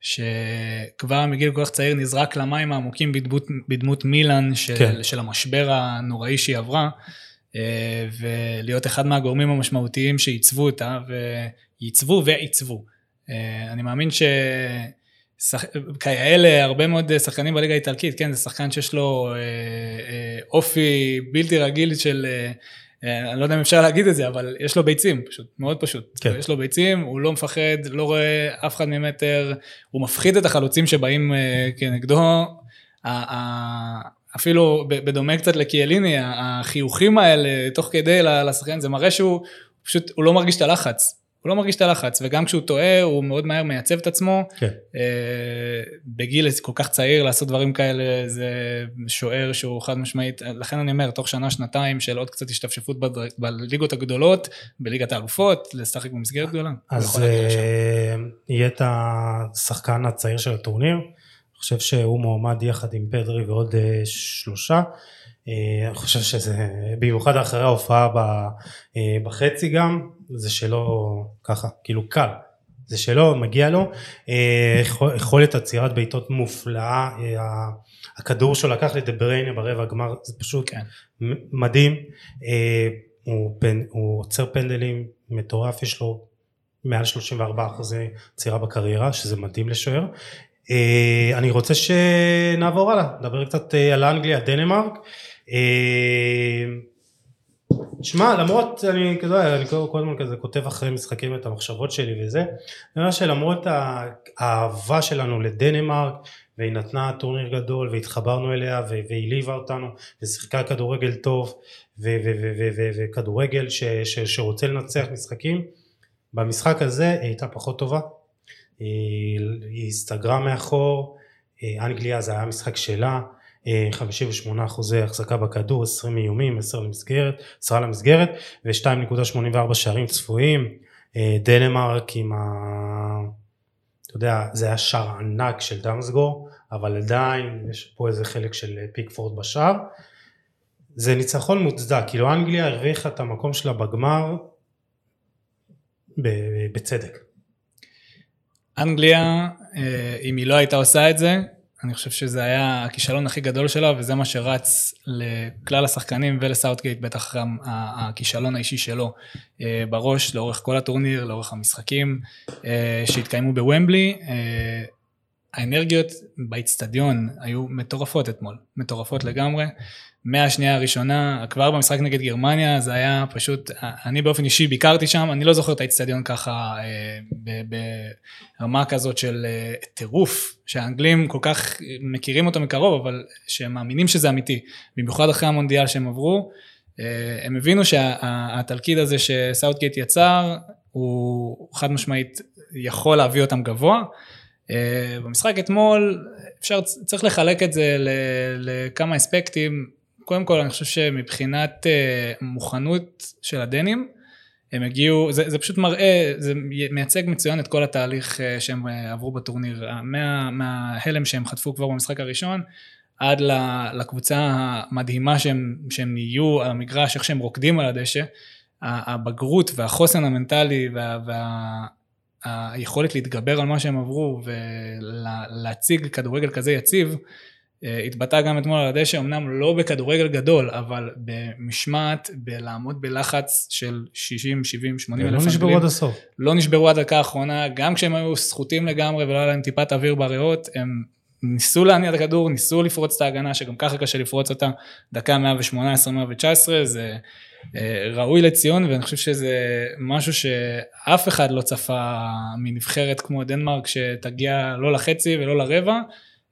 שכבר מגיל כל כך צעיר נזרק למים העמוקים בדמות, בדמות מילאן של, כן. של המשבר הנוראי שהיא עברה, אה, ולהיות אחד מהגורמים המשמעותיים שעיצבו אותה, וייצבו ועיצבו. אה, אני מאמין ש... כאלה, הרבה מאוד שחקנים בליגה האיטלקית, כן, זה שחקן שיש לו אה, אה, אופי בלתי רגיל של, אה, אני לא יודע אם אפשר להגיד את זה, אבל יש לו ביצים, פשוט, מאוד פשוט. כן. יש לו ביצים, הוא לא מפחד, לא רואה אף אחד ממטר, הוא מפחיד את החלוצים שבאים אה, כנגדו. אפילו בדומה קצת לקיאליני, החיוכים האלה תוך כדי לשחקן, זה מראה שהוא פשוט, הוא לא מרגיש את הלחץ. הוא לא מרגיש את הלחץ, וגם כשהוא טועה, הוא מאוד מהר מייצב את עצמו. כן. אה, בגיל כל כך צעיר לעשות דברים כאלה, זה שוער שהוא חד משמעית, לכן אני אומר, תוך שנה, שנתיים של עוד קצת השתפשפות בליגות הגדולות, בליגת האלופות, לשחק במסגרת גדולה. אז. אה, יהיה את השחקן הצעיר של הטורניר, אני חושב שהוא מועמד יחד עם פדרי ועוד אה, שלושה. אה, אני חושב שזה, במיוחד אחרי ההופעה אה, בחצי גם, זה שלו ככה, כאילו קל. זה שלו, מגיע לו. אה, יכול- יכולת עצירת בעיטות מופלאה. אה, הכדור שלו לקח לדה בריינה ברבע הגמר, זה פשוט כן. מדהים. הוא, פן, הוא עוצר פנדלים מטורף, יש לו מעל 34 אחוזי עצירה בקריירה, שזה מדהים לשוער. אה, אני רוצה שנעבור הלאה, נדבר קצת אה, על אנגליה, דנמרק. אה, שמע, למרות, אני כזה, אני כל הזמן כזה כותב אחרי משחקים את המחשבות שלי וזה, אני אומר שלמרות האהבה שלנו לדנמרק, והיא נתנה טורניר גדול והתחברנו אליה והיא ליווה אותנו ושיחקה כדורגל טוב וכדורגל שרוצה לנצח משחקים, במשחק הזה היא הייתה פחות טובה, היא, הסתגרה מאחור, אה, אנגליה זה היה משחק שלה, אה, 58 אחוזי החזקה בכדור, 20 איומים, 10 למסגרת, 10 למסגרת ו-2.84 שערים צפויים, אה, דנמרק עם ה... אתה יודע, זה היה שער ענק של דמסגור, אבל עדיין יש פה איזה חלק של אה, פיקפורד בשער. זה ניצחון מוצדק, כאילו אנגליה הרוויחה את המקום שלה בגמר בצדק. אנגליה, אה, אם היא לא הייתה עושה את זה, אני חושב שזה היה הכישלון הכי גדול שלה, וזה מה שרץ לכלל השחקנים ולסאוטגייט, בטח גם הכישלון האישי שלו אה, בראש, לאורך כל הטורניר, לאורך המשחקים אה, שהתקיימו בוומבלי. האנרגיות באיצטדיון היו מטורפות אתמול, מטורפות לגמרי. מהשנייה הראשונה, כבר במשחק נגד גרמניה, זה היה פשוט, אני באופן אישי ביקרתי שם, אני לא זוכר את האיצטדיון ככה אה, ברמה כזאת של אה, טירוף, שהאנגלים כל כך מכירים אותו מקרוב, אבל שהם מאמינים שזה אמיתי, במיוחד אחרי המונדיאל שהם עברו, אה, הם הבינו שהתלכיד הזה שסאוטגייט יצר, הוא חד משמעית יכול להביא אותם גבוה. במשחק אתמול, אפשר, צריך לחלק את זה לכמה אספקטים. קודם כל, אני חושב שמבחינת אה, מוכנות של הדנים, הם הגיעו, זה, זה פשוט מראה, זה מייצג מצוין את כל התהליך אה, שהם אה, עברו בטורניר. מה, מההלם שהם חטפו כבר במשחק הראשון, עד לקבוצה המדהימה שהם, שהם נהיו על המגרש, איך שהם רוקדים על הדשא, הבגרות והחוסן המנטלי וה, וה, היכולת להתגבר על מה שהם עברו ולהציג כדורגל כזה יציב, התבטא גם אתמול על הדשא, אמנם לא בכדורגל גדול, אבל במשמעת, בלעמוד בלחץ של 60, 70, 80 אלף לא נשברו עד הסוף. לא נשברו עד הדקה האחרונה, גם כשהם היו סחוטים לגמרי ולא היה להם טיפת אוויר בריאות, הם ניסו להניע את הכדור, ניסו לפרוץ את ההגנה, שגם ככה קשה לפרוץ אותה, דקה 118, 119, זה אה, ראוי לציון, ואני חושב שזה משהו שאף אחד לא צפה מנבחרת כמו דנמרק, שתגיע לא לחצי ולא לרבע.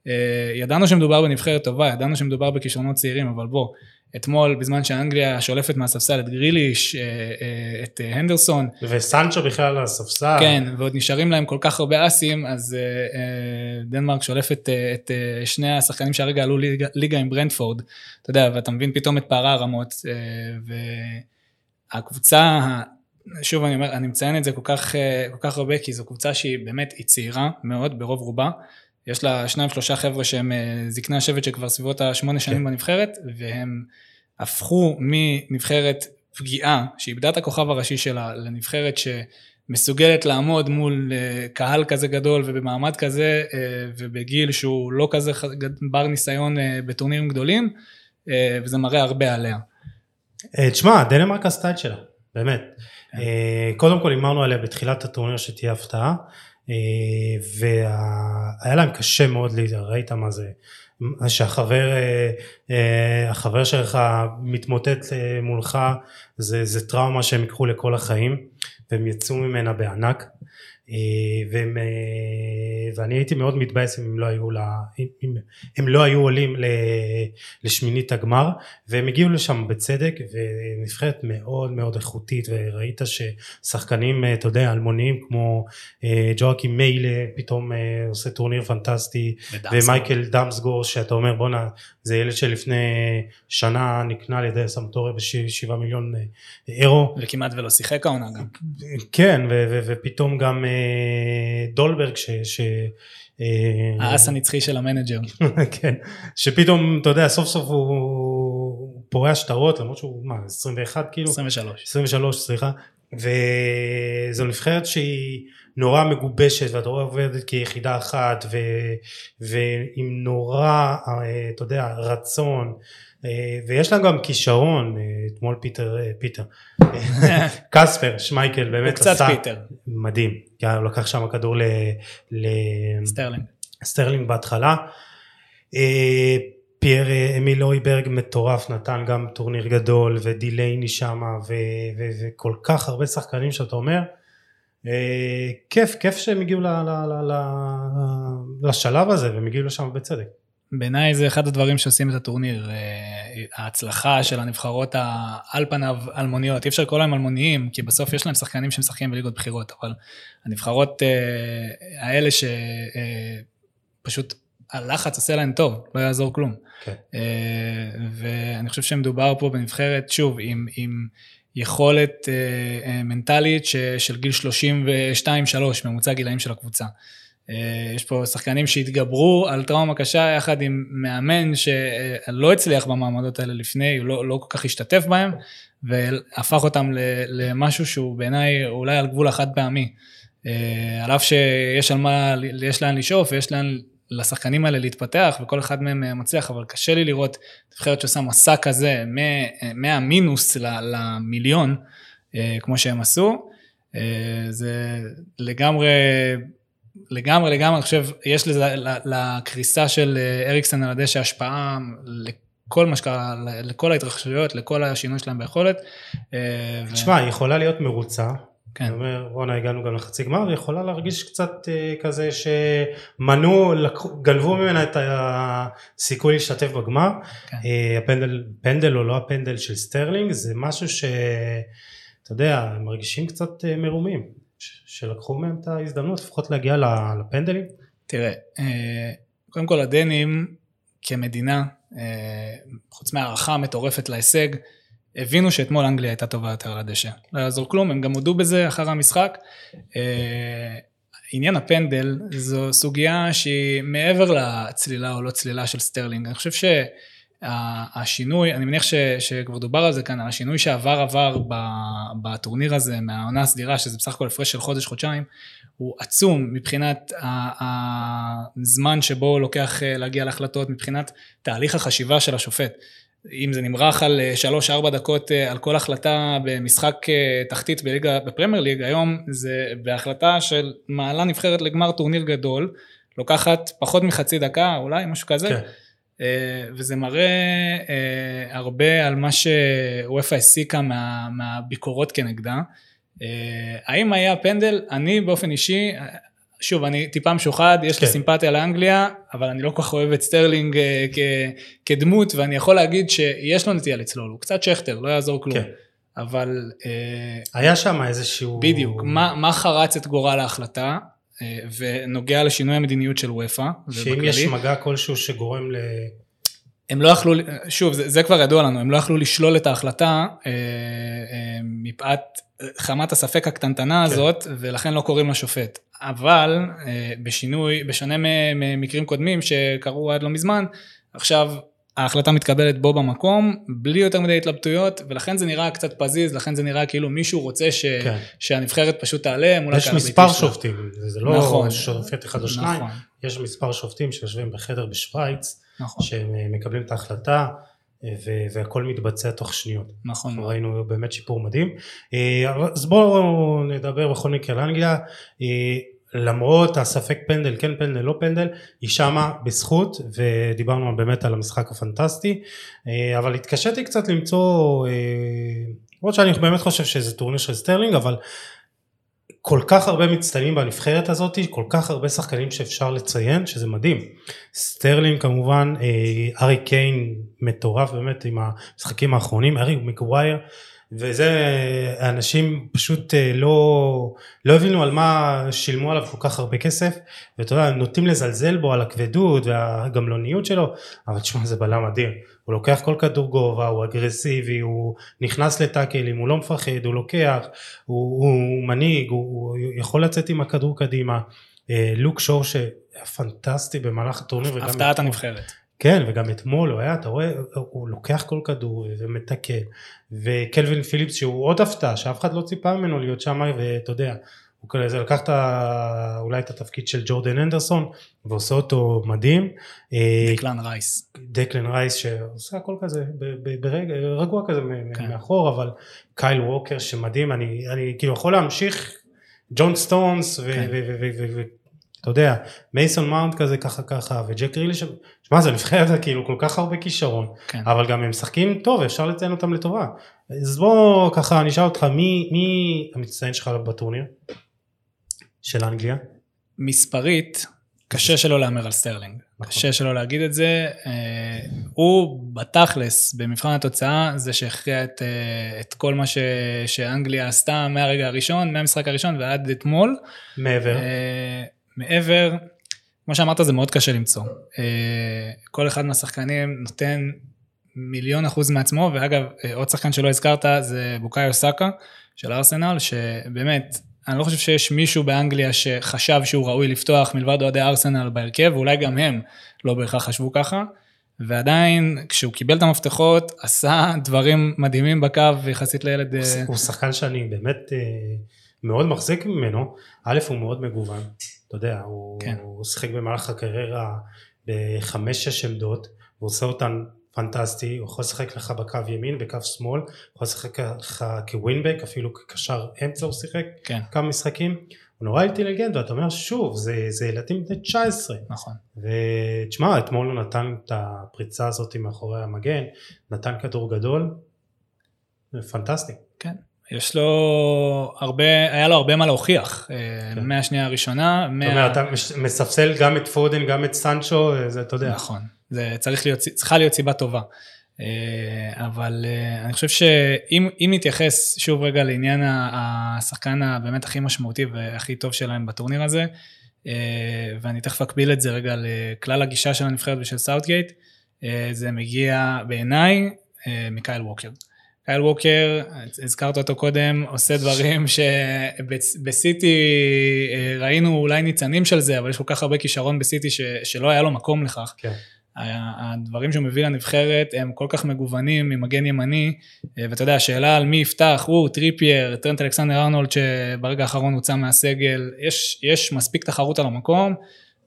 אה, ידענו שמדובר בנבחרת טובה, ידענו שמדובר בכישרונות צעירים, אבל בוא, אתמול בזמן שאנגליה שולפת מהספסל את גריליש, אה, אה, את הנדרסון, וסנצ'ו בכלל על הספסל. כן, ועוד נשארים להם כל כך הרבה אסים, אז דנמרק שולפת את שני השחקנים שהרגע עלו ליגה, ליגה עם ברנדפורד, אתה יודע, ואתה מבין פתאום את פערי הרמות, והקבוצה, שוב אני אומר, אני מציין את זה כל כך, כל כך הרבה, כי זו קבוצה שהיא באמת, היא צעירה מאוד ברוב רובה, יש לה שניים שלושה חבר'ה שהם אה, זקני השבט שכבר סביבות השמונה שנים בנבחרת, והם הפכו מנבחרת פגיעה, שאיבדה את הכוכב הראשי שלה, לנבחרת שמסוגלת לעמוד מול אה, קהל כזה גדול ובמעמד כזה, אה, ובגיל שהוא לא כזה בר ניסיון בטורנירים גדולים, וזה מראה הרבה עליה. תשמע, דנמרק עשתה את שלה, באמת. אה, קודם כל הימרנו עליה בתחילת הטורניר שתהיה הפתעה, והיה להם קשה מאוד, ל- ראית מה זה, שהחבר אה, אה, החבר שלך מתמוטט אה, מולך, זה, זה טראומה שהם ייקחו לכל החיים, והם יצאו ממנה בענק. אה, והם, אה, ואני הייתי מאוד מתבאס אם הם לא היו, לה, אם, הם לא היו עולים לשמינית הגמר והם הגיעו לשם בצדק ונבחרת מאוד מאוד איכותית וראית ששחקנים אתה יודע אלמוניים כמו ג'ואקים מיילה פתאום עושה טורניר פנטסטי ודמסגור. ומייקל דמסגור שאתה אומר בואנה זה ילד שלפני שנה נקנה על ידי סמטוריה בשבעה מיליון אירו וכמעט ולא שיחק העונה גם. כן ופתאום גם אה, דולברג ש... ש אה, האס הנצחי של המנג'ר. כן, שפתאום אתה יודע סוף סוף הוא, פורע שטרות למרות שהוא מה 21 כאילו 23. 23 סליחה וזו נבחרת שהיא נורא מגובשת ואתה רואה עובדת כיחידה אחת ו, ועם נורא אה, אתה יודע רצון ויש לה גם כישרון אה, אתמול פיטר פיטר. קספר שמייקל באמת קצת עשה פיטר. מדהים. הוא לקח שם כדור ל- סטרלינג. לסטרלינג בהתחלה. אה, פייר אה, אמיל הויברג מטורף נתן גם טורניר גדול ודילייני שמה ו- ו- וכל כך הרבה שחקנים שאתה אומר. אה, כיף כיף שהם הגיעו ל- ל- ל- ל- לשלב הזה והם הגיעו לשם בצדק בעיניי זה אחד הדברים שעושים את הטורניר, אה, ההצלחה של הנבחרות ה- על פניו אלמוניות, אי אפשר לקרוא להם אלמוניים, כי בסוף יש להם שחקנים שמשחקים בליגות בכירות, אבל הנבחרות אה, האלה שפשוט הלחץ עושה להם טוב, לא יעזור כלום. כן. אה, ואני חושב שמדובר פה בנבחרת, שוב, עם, עם יכולת אה, אה, מנטלית של גיל 32-3, ממוצע גילאים של הקבוצה. אה, יש פה שחקנים שהתגברו על טראומה קשה יחד עם מאמן שלא הצליח במעמדות האלה לפני, הוא לא, לא כל כך השתתף בהם, והפך אותם למשהו שהוא בעיניי אולי על גבול החד פעמי. אה, על אף שיש על מה, יש לאן לשאוף ויש לאן לשחקנים האלה להתפתח וכל אחד מהם אה, מצליח, אבל קשה לי לראות נבחרת שעושה מסע כזה מהמינוס למיליון, כמו שהם עשו. זה לגמרי, לגמרי, לגמרי, אני חושב, יש לזה, לקריסה של אה, אריקסן על הדשא השפעה לכל מה שקרה, לכל ההתרחשויות, לכל השינוי שלהם ביכולת. אה, תשמע היא יכולה להיות מרוצה כן. אני אומר בואנה הגענו גם לחצי גמר ויכולה להרגיש קצת אה, כזה שמנעו גנבו ממנה את הסיכוי להשתתף בגמר כן. הפנדל פנדל או לא הפנדל של סטרלינג זה משהו שאתה יודע הם מרגישים קצת מרומים ש- שלקחו מהם את ההזדמנות לפחות להגיע לפנדלים תראה, אה, קודם כל הדנים כמדינה, אה, חוץ מהערכה מטורפת להישג, הבינו שאתמול אנגליה הייתה טובה יותר על הדשא. לא יעזור כלום, הם גם הודו בזה אחר המשחק. אה, עניין הפנדל זו סוגיה שהיא מעבר לצלילה או לא צלילה של סטרלינג. אני חושב שהשינוי, אני מניח ש, שכבר דובר על זה כאן, השינוי שעבר עבר בטורניר הזה מהעונה הסדירה, שזה בסך הכל הפרש של חודש-חודשיים, הוא עצום מבחינת הזמן שבו לוקח אה, להגיע להחלטות, מבחינת תהליך החשיבה של השופט. אם זה נמרח על 3-4 דקות אה, על כל החלטה במשחק אה, תחתית בליגה, בפרמייר ליג, היום זה בהחלטה של מעלה נבחרת לגמר טורניר גדול, לוקחת פחות מחצי דקה, אולי משהו כזה, כן. אה, וזה מראה אה, הרבה על מה שוופא הסיקה מה, מהביקורות כנגדה. אה, האם היה פנדל? אני באופן אישי, שוב, אני טיפה משוחד, יש לי כן. סימפתיה לאנגליה, אבל אני לא כל כך אוהב את סטרלינג כ- כדמות, ואני יכול להגיד שיש לו נטייה לצלול, הוא קצת שכטר, לא יעזור כלום. כן. אבל היה שם איזשהו בדיוק, מה, מה חרץ את גורל ההחלטה, ונוגע לשינוי המדיניות של וופא, שאם יש מגע כלשהו שגורם ל... הם לא יכלו, שוב, זה, זה כבר ידוע לנו, הם לא יכלו לשלול את ההחלטה אה, אה, מפאת חמת הספק הקטנטנה כן. הזאת, ולכן לא קוראים לשופט. אבל אה, בשינוי, בשונה ממקרים קודמים שקרו עד לא מזמן, עכשיו ההחלטה מתקבלת בו במקום, בלי יותר מדי התלבטויות, ולכן זה נראה קצת פזיז, לכן זה נראה כאילו מישהו רוצה ש, כן. שהנבחרת פשוט תעלה מול יש הקהל הביתי מספר שלה. שופטים זה לא נכון. שופט אחד או שניים נכון, יש מספר שופטים שיושבים בחדר בשוויץ נכון, שהם אה, מקבלים את ההחלטה אה, ו- והכל מתבצע תוך שניות. נכון. ראינו באמת שיפור מדהים. אה, אז בואו נדבר בכל מקרה על אנגליה. למרות הספק פנדל כן פנדל לא פנדל היא שמה בזכות ודיברנו באמת על המשחק הפנטסטי אה, אבל התקשיתי קצת למצוא אה, למרות שאני באמת חושב שזה טורניר של סטרלינג אבל כל כך הרבה מצטיינים בנבחרת הזאת, כל כך הרבה שחקנים שאפשר לציין, שזה מדהים. סטרלינג כמובן, אה, הארי קיין מטורף באמת עם המשחקים האחרונים, הארי מגווייר, וזה אנשים פשוט אה, לא, לא הבינו על מה שילמו עליו כל כך הרבה כסף, ואתה יודע, נוטים לזלזל בו על הכבדות והגמלוניות שלו, אבל תשמע זה בלם אדיר. הוא לוקח כל כדור גובה, הוא אגרסיבי, הוא נכנס לטאקלים, הוא לא מפחד, הוא לוקח, הוא, הוא מנהיג, הוא, הוא יכול לצאת עם הכדור קדימה. אה, לוק שור שהיה פנטסטי במהלך הטורניר. הפתעת הנבחרת. כן, וגם אתמול הוא היה, אתה רואה, הוא לוקח כל כדור ומתקן, וקלווין פיליפס שהוא עוד הפתעה, שאף אחד לא ציפה ממנו להיות שם, ואתה יודע, הוא כזה לקח את אולי את התפקיד של ג'ורדן אנדרסון ועושה אותו מדהים. אה, דקלן רייס. דקלן רייס שעושה הכל כזה ברגע, רגוע כזה כן. מאחור אבל קייל ווקר שמדהים אני, אני כאילו יכול להמשיך ג'ון סטונס ואתה כן. יודע מייסון מאונט כזה ככה ככה וג'ק גריליש שמע זה נבחרת כאילו כל כך הרבה כישרון כן. אבל גם הם משחקים טוב אפשר לציין אותם לטובה אז בוא ככה אני אשאל אותך מי, מי המצטיין שלך בטורניר? של אנגליה? מספרית, קשה שלא להמר על סטרלינג. נכון. קשה שלא להגיד את זה. אה, הוא בתכלס, במבחן התוצאה, זה שהכריע את, אה, את כל מה ש, שאנגליה עשתה מהרגע הראשון, מהמשחק הראשון ועד אתמול. מעבר. אה, מעבר, כמו שאמרת, זה מאוד קשה למצוא. כל אחד מהשחקנים נותן מיליון אחוז מעצמו, ואגב, עוד שחקן שלא הזכרת זה בוקאיו סאקה של ארסנל, שבאמת, אני לא חושב שיש מישהו באנגליה שחשב שהוא ראוי לפתוח מלבד אוהדי ארסנל בהרכב, ואולי גם הם לא בהכרח חשבו ככה. ועדיין, כשהוא קיבל את המפתחות, עשה דברים מדהימים בקו יחסית לילד... הוא אה, שחקן שאני באמת אה, מאוד מחזיק ממנו. א', הוא מאוד מגוון. אתה יודע, הוא, כן. הוא שיחק במהלך הקריירה בחמש-שש עמדות, הוא עושה אותן פנטסטי, הוא יכול לשחק לך בקו ימין, בקו שמאל, הוא יכול לשחק לך כווינבק, אפילו כקשר אמצע הוא שיחק כן. כמה משחקים, הוא נורא אינטליגנט ואתה אומר שוב זה, זה ילדים בני 19 נכון. ותשמע אתמול הוא נתן את הפריצה הזאת מאחורי המגן נתן כדור גדול פנטסטי. כן יש לו הרבה, היה לו הרבה מה להוכיח אה, כן. מהשנייה הראשונה. זאת אומרת, אתה מספסל גם את פודן, גם את סנצ'ו, זה אתה יודע. נכון. זה צריך להיות, צריכה להיות סיבה טובה. אה, אבל אה, אני חושב שאם נתייחס שוב רגע לעניין השחקן הבאמת הכי משמעותי והכי טוב שלהם בטורניר הזה, אה, ואני תכף אקביל את זה רגע לכלל הגישה של הנבחרת ושל סאוטגייט, זה מגיע בעיניי מקייל ווקר. קייל ווקר, הזכרת אותו קודם, עושה דברים שבסיטי ראינו אולי ניצנים של זה, אבל יש כל כך הרבה כישרון בסיטי ש, שלא היה לו מקום לכך. כן. הדברים שהוא מביא לנבחרת הם כל כך מגוונים ממגן ימני, אה, ואתה יודע, השאלה על מי יפתח, הוא, טריפייר, טרנט אלכסנדר ארנולד שברגע האחרון הוצא מהסגל, יש, יש מספיק תחרות על המקום,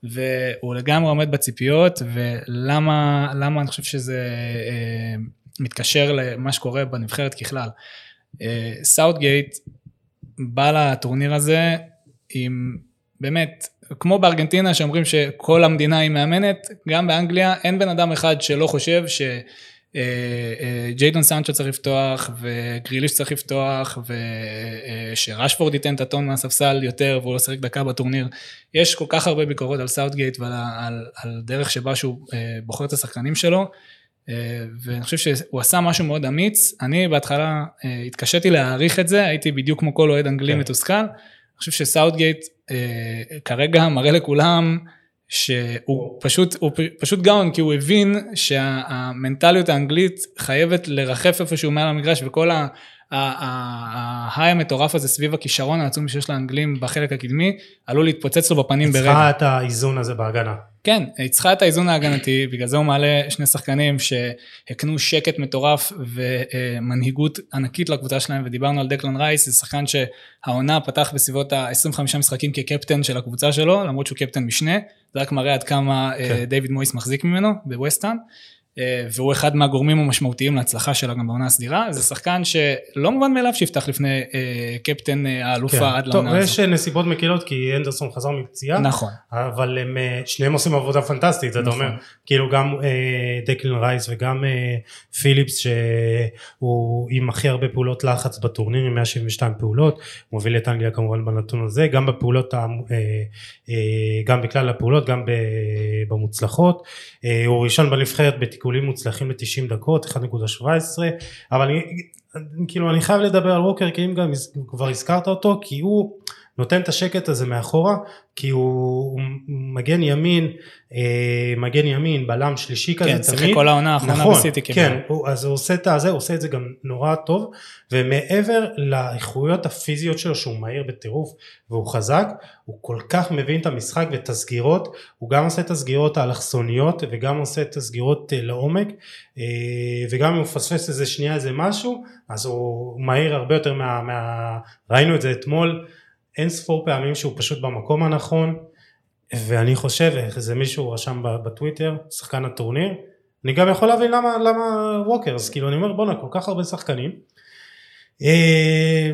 והוא לגמרי עומד בציפיות, ולמה אני חושב שזה אה, מתקשר למה שקורה בנבחרת ככלל. אה, סאוטגייט בא לטורניר הזה עם באמת כמו בארגנטינה שאומרים שכל המדינה היא מאמנת, גם באנגליה אין בן אדם אחד שלא חושב שג'יידון אה, אה, סנצ'ו צריך לפתוח וגריליש צריך לפתוח ושראשפורד ייתן את הטון מהספסל יותר והוא לא שיחק דקה בטורניר. יש כל כך הרבה ביקורות על סאוטגייט ועל על, על דרך שבה שהוא אה, בוחר את השחקנים שלו. ואני חושב שהוא עשה משהו מאוד אמיץ, אני בהתחלה התקשיתי להעריך את זה, הייתי בדיוק כמו כל אוהד אנגלי כן. מתוסכל, אני חושב שסאוטגייט אה, כרגע מראה לכולם שהוא פשוט, הוא פשוט גאון, כי הוא הבין שהמנטליות האנגלית חייבת לרחף איפשהו מעל המגרש, וכל ההיי המטורף הזה סביב הכישרון העצום שיש לאנגלים בחלק הקדמי, עלול להתפוצץ לו בפנים ברגע. צריכה את האיזון הזה בהגנה. כן, היא צריכה את האיזון ההגנתי, בגלל זה הוא מעלה שני שחקנים שהקנו שקט מטורף ומנהיגות ענקית לקבוצה שלהם, ודיברנו על דקלן רייס, זה שחקן שהעונה פתח בסביבות ה-25 משחקים כקפטן של הקבוצה שלו, למרות שהוא קפטן משנה, זה רק מראה עד כמה אה, כן. דיוויד מויס מחזיק ממנו בווסטהאם. אה, והוא אחד מהגורמים המשמעותיים להצלחה שלה גם בעונה הסדירה, זה שחקן שלא מובן מאליו שיפתח לפני אה, קפטן אה, האלופה כן. עד טוב, לעונה יש הזו. נסיבות מקלות כי אנדרסון חזר מפציעה, נכון, אבל הם, שניהם עושים עבודה פנטסטית, אתה נכון. אומר, כאילו גם דקלין רייס וגם פיליפס שהוא עם הכי הרבה פעולות לחץ בטורניר, עם 172 פעולות, מוביל את אנגליה כמובן בנתון הזה, גם בפעולות, גם בכלל הפעולות, גם במוצלחות, הוא ראשון בנבחרת בתיקולים מוצלחים ל-90 דקות, 1.17, אבל אני, כאילו אני חייב לדבר על ווקר כי אם גם כבר הזכרת אותו כי הוא נותן את השקט הזה מאחורה כי הוא, הוא מגן ימין אה, מגן ימין בלם שלישי כזה כן, שיחק תמיד כל העונה האחרונה נכון, בסיטי כן, כבלם. הוא, אז הוא עושה את הזה, הוא עושה את זה גם נורא טוב ומעבר לאיכויות הפיזיות שלו שהוא מהיר בטירוף והוא חזק הוא כל כך מבין את המשחק ואת הסגירות הוא גם עושה את הסגירות האלכסוניות וגם עושה את הסגירות אה, לעומק אה, וגם אם הוא מפספס איזה שנייה איזה משהו אז הוא מהיר הרבה יותר מה, מה... ראינו את זה אתמול אין ספור פעמים שהוא פשוט במקום הנכון ואני חושב, איזה מישהו רשם בטוויטר, שחקן הטורניר, אני גם יכול להבין למה, למה ווקרס, כאילו אני אומר בואנה כל כך הרבה שחקנים. אה,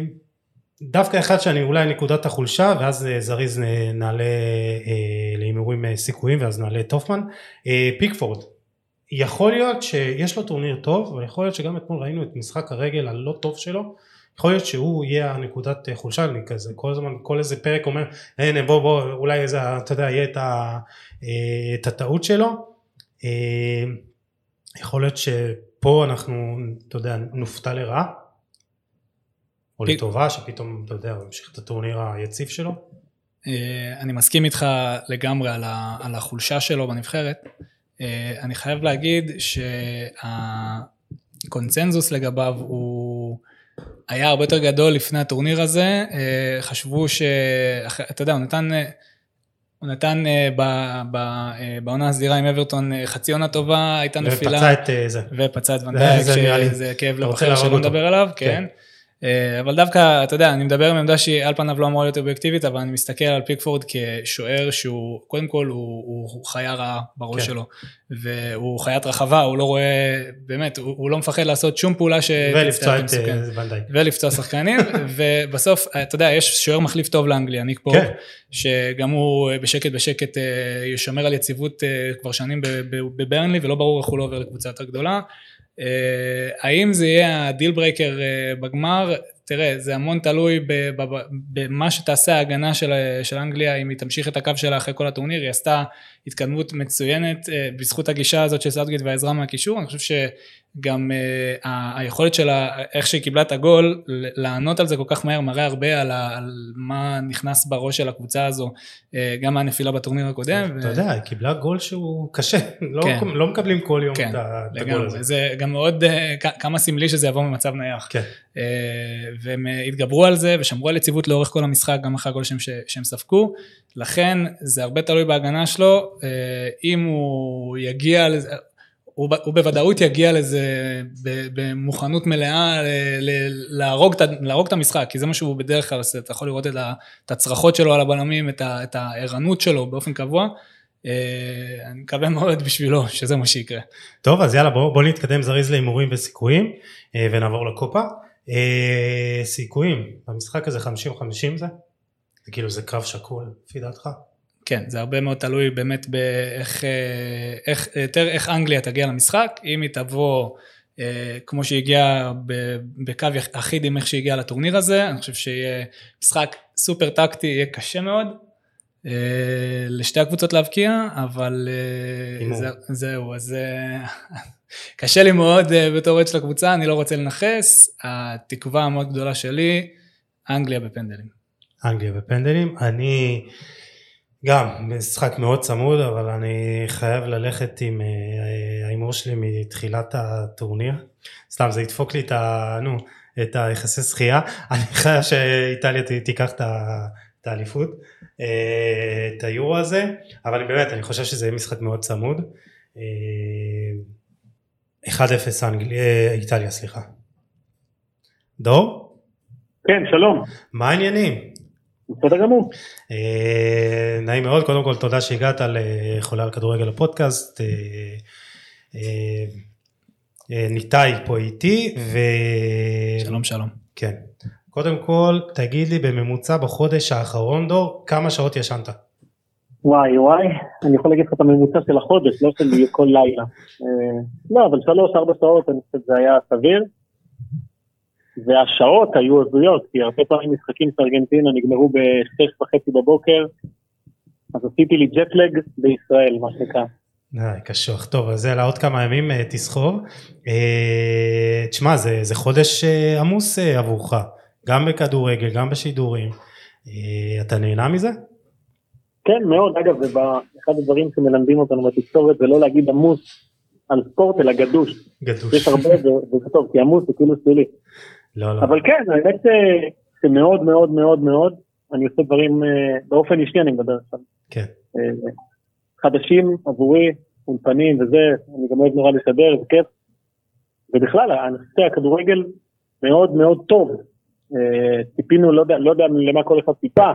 דווקא אחד שאני אולי נקודת החולשה ואז אה, זריז נעלה אה, להימורים סיכויים ואז נעלה את הופמן. פיקפורד, יכול להיות שיש לו טורניר טוב ויכול להיות שגם אתמול ראינו את משחק הרגל הלא טוב שלו יכול להיות שהוא יהיה הנקודת חולשה אני כזה כל הזמן כל איזה פרק אומר הנה בוא בוא אולי איזה אתה יודע יהיה את, ה, אה, את הטעות שלו אה, יכול להיות שפה אנחנו אתה יודע נופתע לרעה או פיק- לטובה שפתאום אתה יודע הוא המשיך את הטורניר היציב שלו אה, אני מסכים איתך לגמרי על, ה, על החולשה שלו בנבחרת. אה, אני חייב להגיד שהקונצנזוס לגביו הוא היה הרבה יותר גדול לפני הטורניר הזה. אה, חשבו ש... אתה יודע, הוא נתן... אה, הוא נתן אה, בעונה הסדירה עם אברטון חצי עונה טובה, הייתה נפילה. ופצע את זה ופצע את ונדייק, לי- שזה כאב אתה לב רוצה אחר להרוג שלא. נדבר עליו, כן. אה, אבל דווקא, אתה יודע, אני מדבר מעמדה שהיא על פניו לא אמורה להיות אובייקטיבית, אבל אני מסתכל על פיקפורד כשוער שהוא, קודם כל הוא, הוא חיה רעה בראש כן. שלו, והוא חיית רחבה, הוא לא רואה, באמת, הוא, הוא לא מפחד לעשות שום פעולה ש... ולפצוע את אה, ונדייק ולפצוע שחקנים, ובסוף, אתה יודע, יש שוער מחליף טוב לאנגליה, ניק פופ, כן. שגם הוא אה, בשקט בשקט ישמר על יציבות כבר שנים בברנלי, ולא ברור איך הוא לא עובר לקבוצה יותר גדולה. אה, האם זה יהיה ה deal breaker אה, בגמר? תראה, זה המון תלוי במה שתעשה ההגנה של, של אנגליה, אם היא תמשיך את הקו שלה אחרי כל הטורניר, היא עשתה התקדמות מצוינת אה, בזכות הגישה הזאת של סאוטגייט והעזרה מהקישור, אני חושב אה, ה- היכולת שלה, איך שהיא קיבלה את הגול, לענות על זה כל כך מהר, מראה הרבה על, ה- על מה נכנס בראש של הקבוצה הזו, אה, גם מהנפילה בטורניר הקודם. אתה ו- יודע היא קיבלה גול שהוא קשה לא, כן. לא מקבלים כל יום כן, את את הגול הזה זה גם מאוד, כ- כמה סמלי שזה יבוא ממצב נייח. כן. אה, והם התגברו על זה ושמרו על יציבות לאורך כל המשחק, גם אחרי הגול שהם, שהם ספגו, לכן זה הרבה תלוי בהגנה שלו, אה, אם הוא יגיע הוא, הוא בוודאות יגיע לזה במוכנות מלאה להרוג, להרוג את המשחק, כי זה מה שהוא בדרך כלל עושה, אתה יכול לראות את, ה, את הצרחות שלו על הבלמים, את, ה, את הערנות שלו באופן קבוע, אה, אני מקווה מאוד בשבילו שזה מה שיקרה. טוב אז יאללה בוא, בוא נתקדם זריז להימורים וסיכויים אה, ונעבור לקופה אה, סיכויים במשחק הזה 50-50 זה? זה כאילו זה קרב שקול לפי דעתך? כן, זה הרבה מאוד תלוי באמת באיך, אה, איך, יותר איך אנגליה תגיע למשחק, אם היא תבוא אה, כמו שהיא הגיעה בקו אחיד עם איך שהיא הגיעה לטורניר הזה, אני חושב שיהיה משחק סופר טקטי, יהיה קשה מאוד אה, לשתי הקבוצות להבקיע, אבל אה. זה, זהו, אז אה, קשה לי מאוד אה, בתור אוהד של הקבוצה, אני לא רוצה לנכס, התקווה המאוד גדולה שלי, אנגליה בפנדלים. אנגליה בפנדלים אני גם משחק מאוד צמוד אבל אני חייב ללכת עם אה, ההימור שלי מתחילת הטורניר. סתם זה ידפוק לי את ה... נו את היחסי זכייה אני חייב שאיטליה תיקח את האליפות אה, את היורו הזה אבל באמת אני חושב שזה יהיה משחק מאוד צמוד. אה, 1-0 אנגליה אה, איטליה סליחה. דור? כן, שלום, מה העניינים? בסדר גמור. אה, נעים מאוד, קודם כל תודה שהגעת לחולה על כדורגל הפודקאסט. אה, אה, אה, ניתאי פה איתי, ו... שלום שלום. כן. קודם כל, תגיד לי בממוצע בחודש האחרון, דור, כמה שעות ישנת? וואי וואי, אני יכול להגיד לך את הממוצע של החודש, לא של כל לילה. אה, לא, אבל שלוש, ארבע שעות, אני חושב שזה היה סביר. והשעות היו הזויות, כי הרבה פעמים משחקים של ארגנטינה נגמרו בשש וחצי בבוקר, אז עשיתי לי ג'טלג בישראל, מה שנקרא. אה, קשוח. טוב, אז יאללה, עוד כמה ימים אה, תסחוב. אה, תשמע, זה, זה חודש עמוס עבורך, גם בכדורגל, גם בשידורים. אתה נהנה מזה? כן, מאוד. אגב, זה אחד הדברים שמלמדים אותנו בתקשורת זה לא להגיד עמוס על ספורט, אלא גדוש. גדוש. יש הרבה וזה טוב, כי עמוס זה כאילו שלילי. לא, לא. אבל כן, האמת ש- שמאוד מאוד מאוד מאוד, אני עושה דברים, אה, באופן אישי אני מדבר עכשיו. כן. אה, חדשים עבורי, אולפנים וזה, אני גם אוהב נורא לשדר, זה כיף. ובכלל, הנושא הכדורגל מאוד מאוד טוב. אה, ציפינו, לא יודע, לא יודע למה כל אחד ציפה.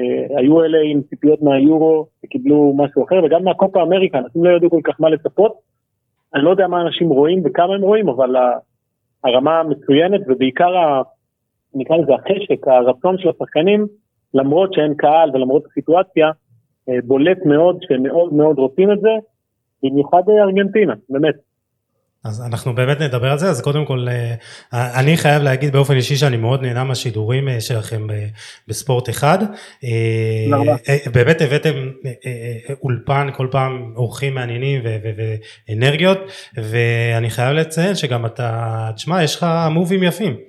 אה, היו אלה עם ציפיות מהיורו שקיבלו משהו אחר, וגם מהקופה אמריקה, אנשים לא ידעו כל כך מה לצפות. אני לא יודע מה אנשים רואים וכמה הם רואים, אבל הרמה מצוינת, ובעיקר, ה- נקרא לזה החשק, הרצון של השחקנים, למרות שאין קהל ולמרות הסיטואציה, אה, בולט מאוד שהם מאוד רוצים את זה, במיוחד ארגנטינה, באמת. אז אנחנו באמת נדבר על זה, אז קודם כל, אה, אני חייב להגיד באופן אישי שאני מאוד נהנה מהשידורים אה, שלכם בספורט אחד. אה. אה, באמת הבאתם אה, אה, אולפן כל פעם אורחים מעניינים ואנרגיות, ואני חייב לציין שגם אתה, תשמע, יש לך מובים יפים.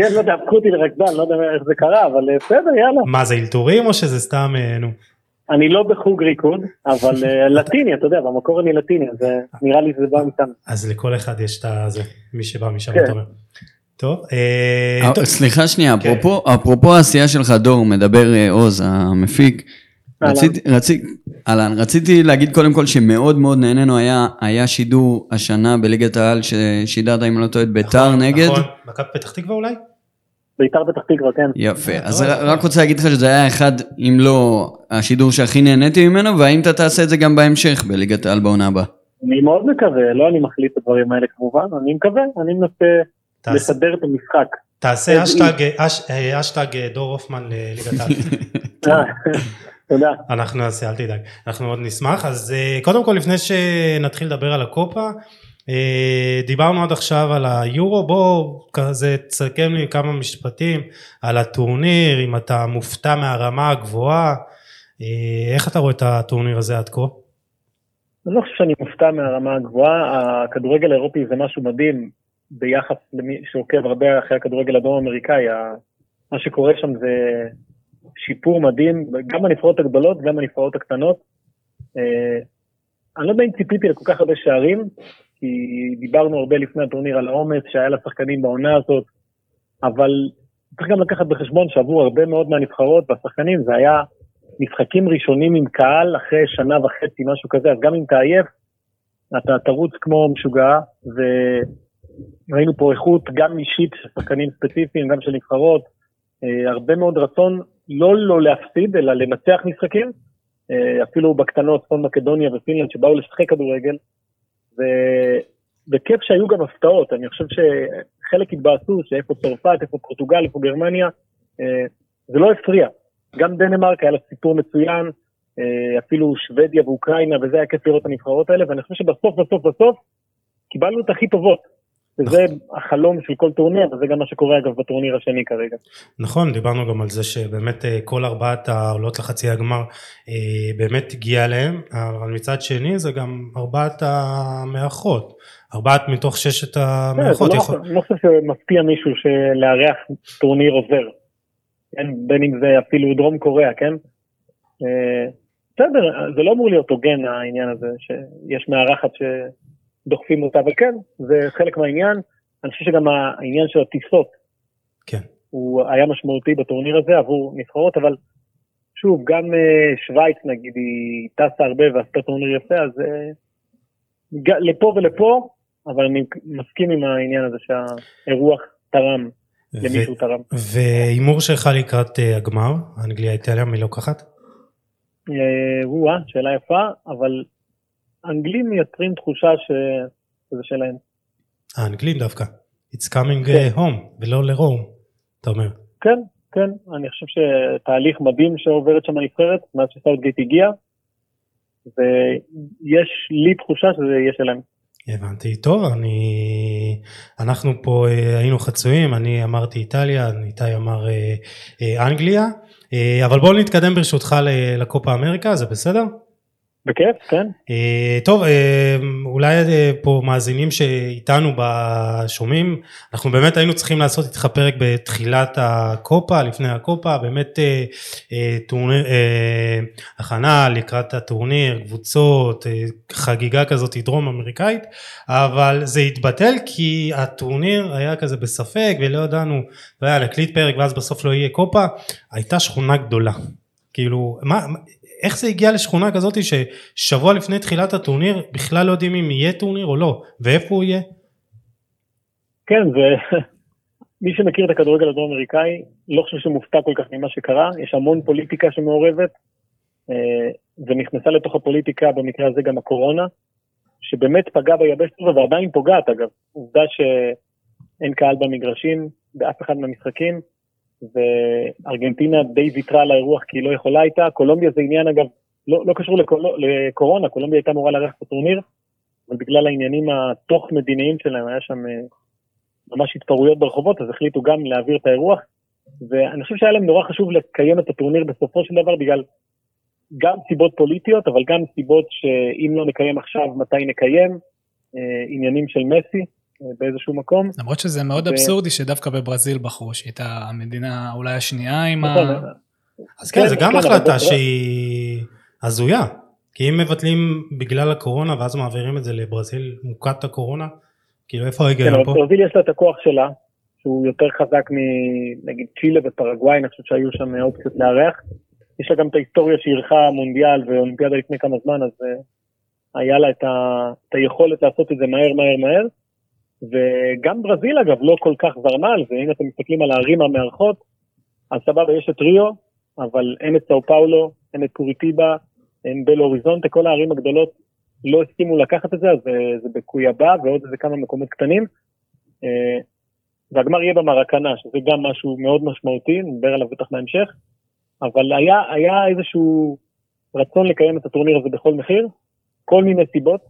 כן, לא יודע, הפכו אותי לרקדן, לא יודע איך זה קרה, אבל אה, בסדר, יאללה. מה זה אלתורים או שזה סתם, אה, נו? אני לא בחוג ריקוד, אבל אה, לטיני, אתה יודע, במקור אני לטיני, אז אה, נראה לי שזה בא משם. אז לכל אחד יש את הזה, מי שבא משם, כן. אתה אומר. טוב, אה, סליחה שנייה, כן. אפרופו- העשייה שלך, דור, מדבר עוז, המפיק. אהלן. רציתי, רציתי, אהלן, רציתי להגיד קודם כל שמאוד מאוד נהנינו, היה, היה שידור השנה בליגת העל ששידרת, אם אני לא טועה, את ביתר נכון, נגד. נכון, מכבי פתח תקווה אולי? ביתר פתח תקווה, כן. יפה, אה, אז ר- טוב. רק רוצה להגיד לך שזה היה אחד, אם לא השידור שהכי נהניתי ממנו, והאם אתה תעשה את זה גם בהמשך בליגת העל בעונה הבאה. אני מאוד מקווה, לא אני מחליט את הדברים האלה כמובן, אני מקווה, אני מנסה לסדר את המשחק. תעשה אשטג, אש- אה, אשטג אה, דור הופמן לליגת העל. תודה. אנחנו נעשה, אל תדאג, אנחנו מאוד נשמח. אז קודם כל, לפני שנתחיל לדבר על הקופה, דיברנו עד עכשיו על היורו, בוא כזה תסכם לי כמה משפטים על הטורניר, אם אתה מופתע מהרמה הגבוהה, אה, איך אתה רואה את הטורניר הזה עד כה? אני לא חושב שאני מופתע מהרמה הגבוהה, הכדורגל האירופי זה משהו מדהים ביחס למי שעוקב הרבה אחרי הכדורגל הדרום אמריקאי, ה- מה שקורה שם זה שיפור מדהים, גם בנבחרות הגדולות, גם בנבחרות הקטנות. אה, אני לא יודע אם ציפיתי לכל כך הרבה שערים, כי דיברנו הרבה לפני הטורניר על העומס שהיה לשחקנים בעונה הזאת, אבל צריך גם לקחת בחשבון שעבור הרבה מאוד מהנבחרות והשחקנים זה היה משחקים ראשונים עם קהל אחרי שנה וחצי, משהו כזה, אז גם אם אתה עייף, אתה תרוץ כמו משוגע, וראינו פה איכות גם אישית של שחקנים ספציפיים, גם של נבחרות, אה, הרבה מאוד רצון לא לא להפסיד, אלא לנצח משחקים, אה, אפילו בקטנות, צפון מקדוניה ופינלנד שבאו לשחק כדורגל. וכיף שהיו גם הפתעות, אני חושב שחלק התבאסו, שאיפה צרפת, איפה פורטוגל, איפה גרמניה, אה, זה לא הפריע. גם דנמרק היה לה סיפור מצוין, אה, אפילו שוודיה ואוקראינה, וזה היה כיף לראות את הנבחרות האלה, ואני חושב שבסוף, בסוף, בסוף, קיבלנו את הכי טובות. וזה החלום של כל טורניר, וזה גם מה שקורה אגב בטורניר השני כרגע. נכון, דיברנו גם על זה שבאמת אה, כל ארבעת העולות לחצי הגמר אה, באמת הגיע אליהם, אבל מצד שני זה גם ארבעת המארחות, ארבעת מתוך ששת כן, המארחות. זה לא-. אני לא חושב שמפתיע מישהו שלארח טורניר עוזר. כן, בין אם זה אפילו דרום קוריאה, כן? אה, בסדר, זה לא אמור להיות הוגן העניין הזה, שיש מארחת שדוחפים אותה, אבל כן, זה חלק מהעניין. אני חושב שגם העניין של הטיסות, כן. הוא היה משמעותי בטורניר הזה עבור נבחרות, אבל שוב, גם אה, שווייץ נגיד, היא טסה הרבה ועשתה טורניר יפה, אז אה, לפה ולפה, אבל אני מסכים עם העניין הזה שהאירוח תרם, למישהו תרם. והימור שלך לקראת אה, הגמר, אנגליה איטליה, מי לוקחת? אה, שאלה יפה, אבל האנגלים מייצרים תחושה שזה שלהם. האנגלים דווקא. It's coming uh, home ולא לרום, אתה אומר. כן, כן, אני חושב שתהליך מדהים שעוברת שם הנבחרת, מאז שסאוטגייט הגיע, ויש לי תחושה שזה יהיה שלהם. הבנתי, טוב, אני... אנחנו פה אה, היינו חצויים, אני אמרתי איטליה, איתי אמר אה, אה, אנגליה, אה, אבל בואו נתקדם ברשותך לקופה אמריקה, זה בסדר? בכיף, כן. אה, טוב, אה, אולי אה, פה מאזינים שאיתנו בשומעים, אנחנו באמת היינו צריכים לעשות איתך פרק בתחילת הקופה, לפני הקופה, באמת טורניר, הכנה לקראת הטורניר, קבוצות, חגיגה כזאת דרום אמריקאית, אבל זה התבטל כי הטורניר היה כזה בספק ולא ידענו, לא היה להקליט פרק ואז בסוף לא יהיה קופה, הייתה שכונה גדולה. כאילו, מה, איך זה הגיע לשכונה כזאת ששבוע לפני תחילת הטורניר בכלל לא יודעים אם יהיה טורניר או לא, ואיפה הוא יהיה? כן, ומי שמכיר את הכדורגל הדרום אמריקאי, לא חושב שמופתע כל כך ממה שקרה, יש המון פוליטיקה שמעורבת, אה, ונכנסה לתוך הפוליטיקה במקרה הזה גם הקורונה, שבאמת פגעה ביבשת הזו ועדיין פוגעת אגב. עובדה שאין קהל במגרשים באף אחד מהמשחקים, וארגנטינה די ויתרה על האירוח כי היא לא יכולה הייתה, קולומביה זה עניין אגב, לא, לא קשור לקול, לקורונה, קולומביה הייתה אמורה לארח את הטורניר, אבל בגלל העניינים התוך מדיניים שלהם היה שם אה, ממש התפרעויות ברחובות, אז החליטו גם להעביר את האירוח, ואני חושב שהיה להם נורא חשוב לקיים את הטורניר בסופו של דבר בגלל גם סיבות פוליטיות, אבל גם סיבות שאם לא נקיים עכשיו, מתי נקיים, אה, עניינים של מסי, באיזשהו מקום. למרות שזה מאוד ו- אבסורדי שדווקא בברזיל בחרו, שהייתה המדינה אולי השנייה עם ה... נכון, אז כן, כן, זה גם כן, אבל החלטה בוא- שהיא הזויה, כי אם מבטלים בגלל הקורונה ואז מעבירים את זה לברזיל מוכת הקורונה, כאילו איפה כן, ההיגיון אבל פה? ברזיל יש לה את הכוח שלה, שהוא יותר חזק מנגיד צ'ילה ופרגוואי, אני חושב שהיו שם אופציות לארח. יש לה גם את ההיסטוריה שאירחה מונדיאל ואולימפיאדה לפני כמה זמן, אז uh, היה לה את, ה, את היכולת לעשות את זה מהר מהר מהר. וגם ברזיל אגב לא כל כך זרמה על זה, אם אתם מסתכלים על הערים המארחות, אז סבבה יש את ריו, אבל אין את סאו פאולו, אין את קוריטיבה, אין בלו אוריזונטה, כל הערים הגדולות לא הסכימו לקחת את זה, אז זה, זה בקויאבה ועוד איזה כמה מקומות קטנים. אה, והגמר יהיה במרקנה, שזה גם משהו מאוד משמעותי, נדבר עליו בטח בהמשך, אבל היה, היה איזשהו רצון לקיים את הטורניר הזה בכל מחיר, כל מיני סיבות,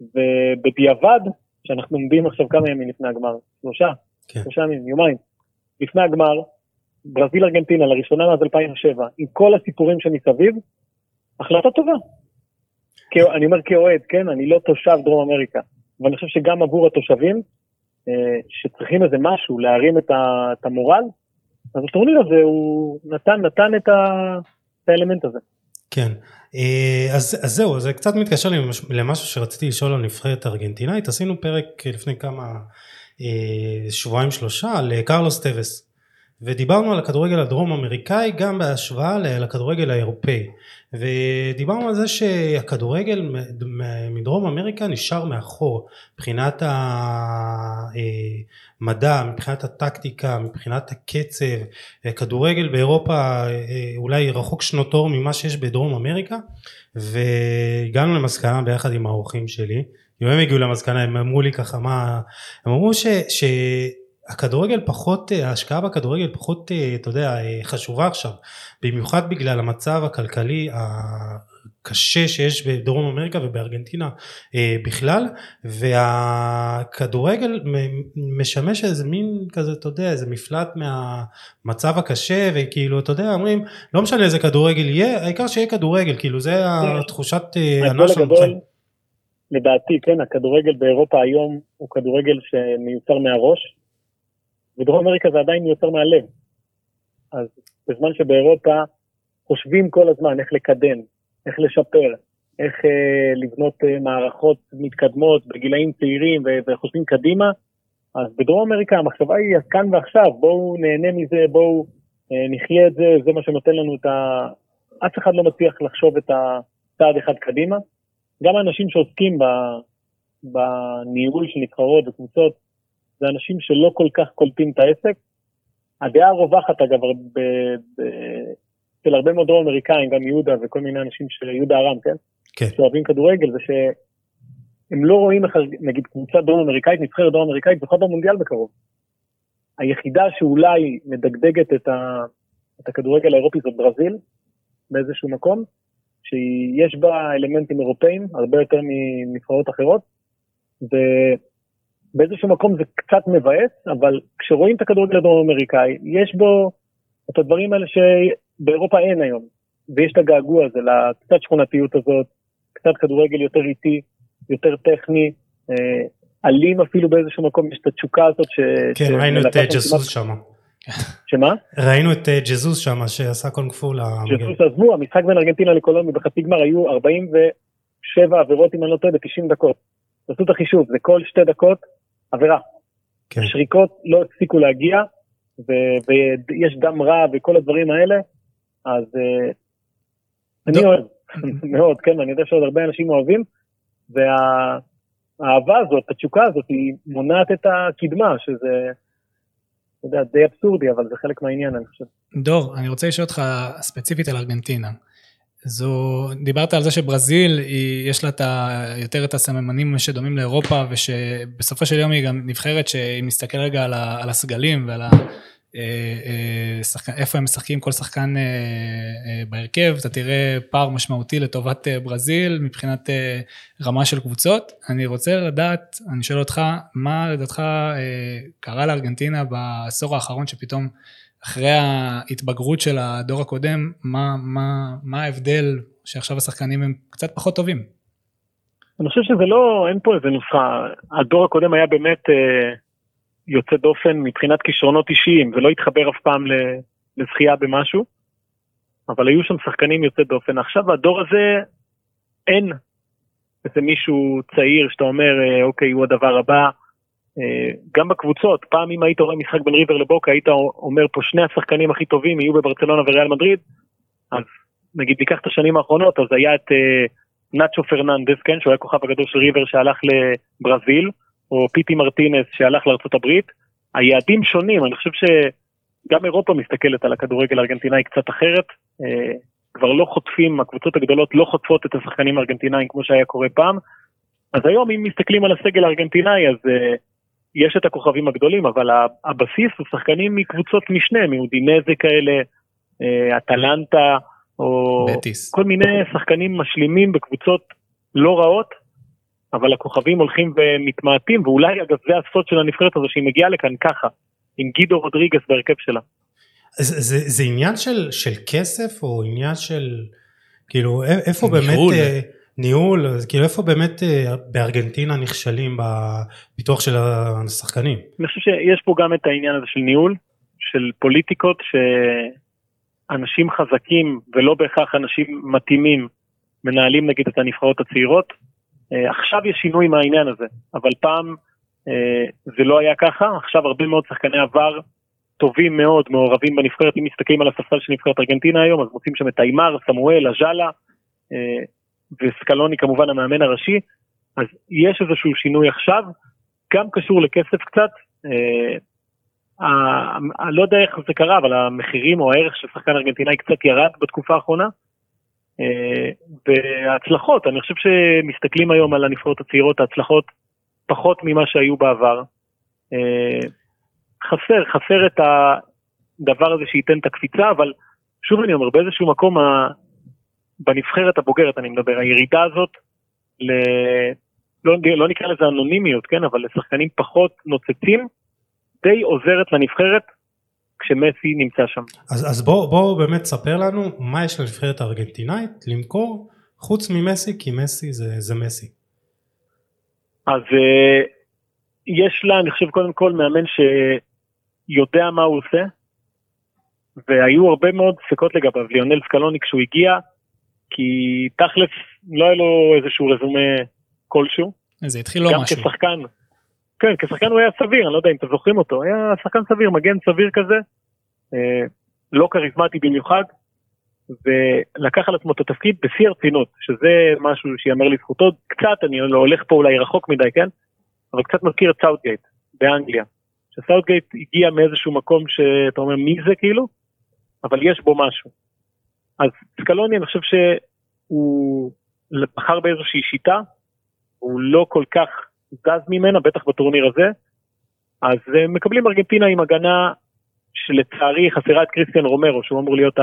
ובדיעבד, שאנחנו עומדים עכשיו כמה ימים לפני הגמר, שלושה, כן. שלושה ימים, יומיים, לפני הגמר, ברזיל ארגנטינה לראשונה מאז 2007, עם כל הסיפורים שמסביב, החלטה טובה. כ- אני אומר כאוהד, כן, אני לא תושב דרום אמריקה, אבל אני חושב שגם עבור התושבים, אה, שצריכים איזה משהו להרים את, ה, את המורל, אז הטורניר הזה הוא נתן, נתן את, ה, את האלמנט הזה. כן, אה, אז, אז זהו, זה קצת מתקשר למשהו שרציתי לשאול על נבחרת הארגנטינאית, עשינו פרק לפני כמה אה, שבועיים שלושה אה, קרלוס ודיברנו על הכדורגל הדרום אמריקאי גם בהשוואה לכדורגל האירופאי, ודיברנו על זה שהכדורגל מדרום אמריקה נשאר מאחור. מבחינת המדע, מבחינת הטקטיקה, מבחינת הקצב, כדורגל באירופה אה, אולי רחוק שנות אור ממה שיש בדרום אמריקה והגענו למסקנה ביחד עם האורחים שלי. אם הם הגיעו למסקנה הם אמרו לי ככה מה הם אמרו ש, שהכדורגל פחות אה, ההשקעה בכדורגל פחות אה, אתה יודע אה, חשובה עכשיו במיוחד בגלל המצב הכלכלי הקשה שיש בדרום אמריקה ובארגנטינה בכלל והכדורגל משמש איזה מין כזה אתה יודע איזה מפלט מהמצב הקשה וכאילו אתה יודע אומרים לא משנה איזה כדורגל יהיה העיקר שיהיה כדורגל כאילו זה התחושת הנאה שלנו בחיים. לדעתי, כן, הכדורגל באירופה היום הוא כדורגל שמיוצר מהראש, ודרום אמריקה זה עדיין מיוצר מהלב. אז בזמן שבאירופה חושבים כל הזמן איך לקדם, איך לשפר, איך אה, לבנות אה, מערכות מתקדמות בגילאים צעירים ו- וחושבים קדימה, אז בדרום אמריקה המחשבה היא כאן ועכשיו, בואו נהנה מזה, בואו אה, נחיה את זה, זה מה שנותן לנו את ה... אף אחד לא מצליח לחשוב את הצעד אחד קדימה. גם האנשים שעוסקים ב, בניהול של נבחרות וקבוצות, זה אנשים שלא כל כך קולטים את העסק. הדעה הרווחת אגב, אצל הרבה מאוד דרום אמריקאים, גם יהודה וכל מיני אנשים, ש- יהודה ארם, כן? כן. שאוהבים כדורגל, זה שהם לא רואים איך נגיד קבוצה דרום אמריקאית, נבחרת דרום אמריקאית, זוכה במונדיאל בקרוב. היחידה שאולי מדגדגת את, ה, את הכדורגל האירופי זאת ברזיל, באיזשהו מקום, שיש בה אלמנטים אירופאים, הרבה יותר מנבחרות אחרות, ובאיזשהו מקום זה קצת מבאס, אבל כשרואים את הכדורגל הדרום אמריקאי, יש בו את הדברים האלה שבאירופה אין היום, ויש את הגעגוע הזה לקצת שכונתיות הזאת, קצת כדורגל יותר איטי, יותר טכני, אה, אלים אפילו באיזשהו מקום, יש את התשוקה הזאת ש... כן, ראינו את ג'זוז שם. שמה? ראינו את ג'זוז שם שעשה קונג פו. ג'זוז עזבו, המשחק בין ארגנטינה לקולומי בחצי גמר היו 47 עבירות אם אני לא טועה ב-90 דקות. תעשו את החישוב, זה כל שתי דקות עבירה. כן. שריקות לא הפסיקו להגיע, ו- ויש דם רע וכל הדברים האלה, אז uh, אני אוהב, מאוד, כן, אני יודע שעוד הרבה אנשים אוהבים, והאהבה הזאת, התשוקה הזאת, היא מונעת את הקדמה, שזה, אתה יודע, די אבסורדי, אבל זה חלק מהעניין, אני חושב. דור, אני רוצה לשאול אותך ספציפית על ארגנטינה. זו, דיברת על זה שברזיל, היא, יש לה את ה, יותר את הסממנים שדומים לאירופה, ושבסופו של יום היא גם נבחרת שאם נסתכל רגע על, ה, על הסגלים ועל ה, אה, אה, שחק, איפה הם משחקים כל שחקן אה, אה, בהרכב, אתה תראה פער משמעותי לטובת אה, ברזיל מבחינת אה, רמה של קבוצות. אני רוצה לדעת, אני שואל אותך, מה לדעתך אה, קרה לארגנטינה בעשור האחרון שפתאום אחרי ההתבגרות של הדור הקודם, מה, מה, מה ההבדל שעכשיו השחקנים הם קצת פחות טובים? אני חושב שזה לא, אין פה איזה נוסחה. הדור הקודם היה באמת אה, יוצא דופן מבחינת כישרונות אישיים, ולא התחבר אף פעם לזכייה במשהו, אבל היו שם שחקנים יוצא דופן. עכשיו הדור הזה, אין איזה מישהו צעיר שאתה אומר, אה, אוקיי, הוא הדבר הבא. אה, גם בקבוצות, פעם אם היית רואה משחק בין ריבר לבוקה, היית אומר פה שני השחקנים הכי טובים יהיו בברצלונה וריאל מדריד, אז נגיד ניקח את השנים האחרונות, אז היה את uh, נאצ'ו פרננדס, כן, שהוא היה כוכב הגדול של ריבר שהלך לברזיל, או פיטי מרטינס שהלך לארצות הברית, היעדים שונים, אני חושב שגם אירופה מסתכלת על הכדורגל הארגנטינאי קצת אחרת, uh, כבר לא חוטפים, הקבוצות הגדולות לא חוטפות את השחקנים הארגנטינאים כמו שהיה קורה פעם, אז היום אם מסתכלים על הסגל הארגנטינאי, אז uh, יש את הכוכבים הגדולים, אבל הבסיס הוא שחקנים מקבוצות משנה, מאודינזה כאלה, אה, אטלנטה, או בטיס. כל מיני שחקנים משלימים בקבוצות לא רעות, אבל הכוכבים הולכים ומתמעטים, ואולי אגב זה הסוד של הנבחרת הזו שהיא מגיעה לכאן ככה, עם גידו רודריגס בהרכב שלה. זה, זה, זה עניין של, של כסף או עניין של כאילו איפה. באמת אה, ניהול אז כאילו איפה באמת אה, בארגנטינה נכשלים בפיתוח של השחקנים? אני חושב שיש פה גם את העניין הזה של ניהול, של פוליטיקות, שאנשים חזקים ולא בהכרח אנשים מתאימים מנהלים נגיד את הנבחרות הצעירות. אה, עכשיו יש שינוי מהעניין הזה, אבל פעם אה, זה לא היה ככה, עכשיו הרבה מאוד שחקני עבר טובים מאוד, מעורבים בנבחרת, אם מסתכלים על הספסל של נבחרת ארגנטינה היום, אז מוצאים שם את איימר, סמואל, אג'אלה, וסקלוני כמובן המאמן הראשי, אז יש איזשהו שינוי עכשיו, גם קשור לכסף קצת, אה, אני לא יודע איך זה קרה, אבל המחירים או הערך של שחקן ארגנטינאי קצת ירד בתקופה האחרונה. אה, וההצלחות, אני חושב שמסתכלים היום על הנבחרות הצעירות, ההצלחות פחות ממה שהיו בעבר. אה, חסר, חסר את הדבר הזה שייתן את הקפיצה, אבל שוב אני אומר, באיזשהו מקום, בנבחרת הבוגרת אני מדבר, הירידה הזאת, ל... לא, לא נקרא לזה אנונימיות, כן, אבל לשחקנים פחות נוצצים, די עוזרת לנבחרת כשמסי נמצא שם. אז, אז בואו בוא באמת ספר לנו מה יש לנבחרת הארגנטינאית למכור חוץ ממסי כי מסי זה, זה מסי. אז uh, יש לה, אני חושב, קודם כל מאמן שיודע מה הוא עושה, והיו הרבה מאוד ספקות לגביו, ליונל סקלוני כשהוא הגיע, כי תכלס לא היה לו איזשהו רזומה כלשהו. זה התחיל לא גם משהו. כשחקן, כן, כשחקן הוא היה סביר, אני לא יודע אם אתם זוכרים אותו, היה שחקן סביר, מגן סביר כזה, אה, לא כריזמטי במיוחד, ולקח על עצמו את התפקיד בשיא הרצינות, שזה משהו שיאמר לזכותו, קצת, אני לא הולך פה אולי רחוק מדי, כן? אבל קצת מזכיר את סאוטגייט באנגליה. שסאוטגייט הגיע מאיזשהו מקום שאתה אומר מי זה כאילו, אבל יש בו משהו. אז סקלוני אני חושב שהוא בחר באיזושהי שיטה, הוא לא כל כך זז ממנה, בטח בטורניר הזה, אז אה, מקבלים ארגנטינה עם הגנה שלצערי חסרה את קריסטיאן רומרו, שהוא אמור להיות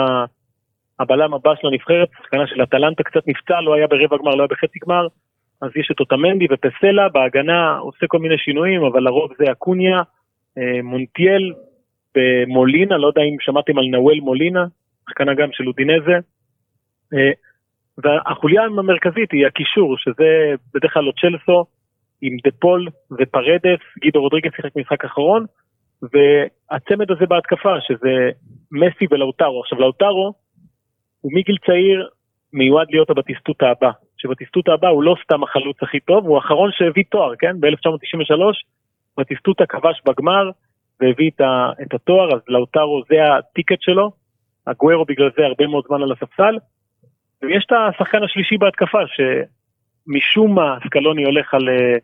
הבלם הבא של הנבחרת, שחקנה של אטלנטה קצת נפצע, לא היה ברבע גמר, לא היה בחצי גמר, אז יש את אוטמנדי ופסלה, בהגנה עושה כל מיני שינויים, אבל לרוב זה אקוניה, אה, מונטיאל במולינה, לא יודע אם שמעתם על נאוול מולינה, שחקנה גם של אודינזה. אה, והחוליה המרכזית היא הקישור, שזה בדרך כלל צ'לסו עם דה פול ופרדס, גידו רודריגס שיחק משחק אחרון, והצמד הזה בהתקפה, שזה מסי ולאוטרו. עכשיו לאוטרו, הוא מגיל צעיר מיועד להיות הבטיסטוטה הבא. שבטיסטוטה הבא הוא לא סתם החלוץ הכי טוב, הוא האחרון שהביא תואר, כן? ב-1993, בטיסטוטה כבש בגמר והביא את התואר, אז לאוטרו זה הטיקט שלו, הגוורו בגלל זה הרבה מאוד זמן על הספסל, ויש את השחקן השלישי בהתקפה, שמשום מה סקלוני הולך על אה,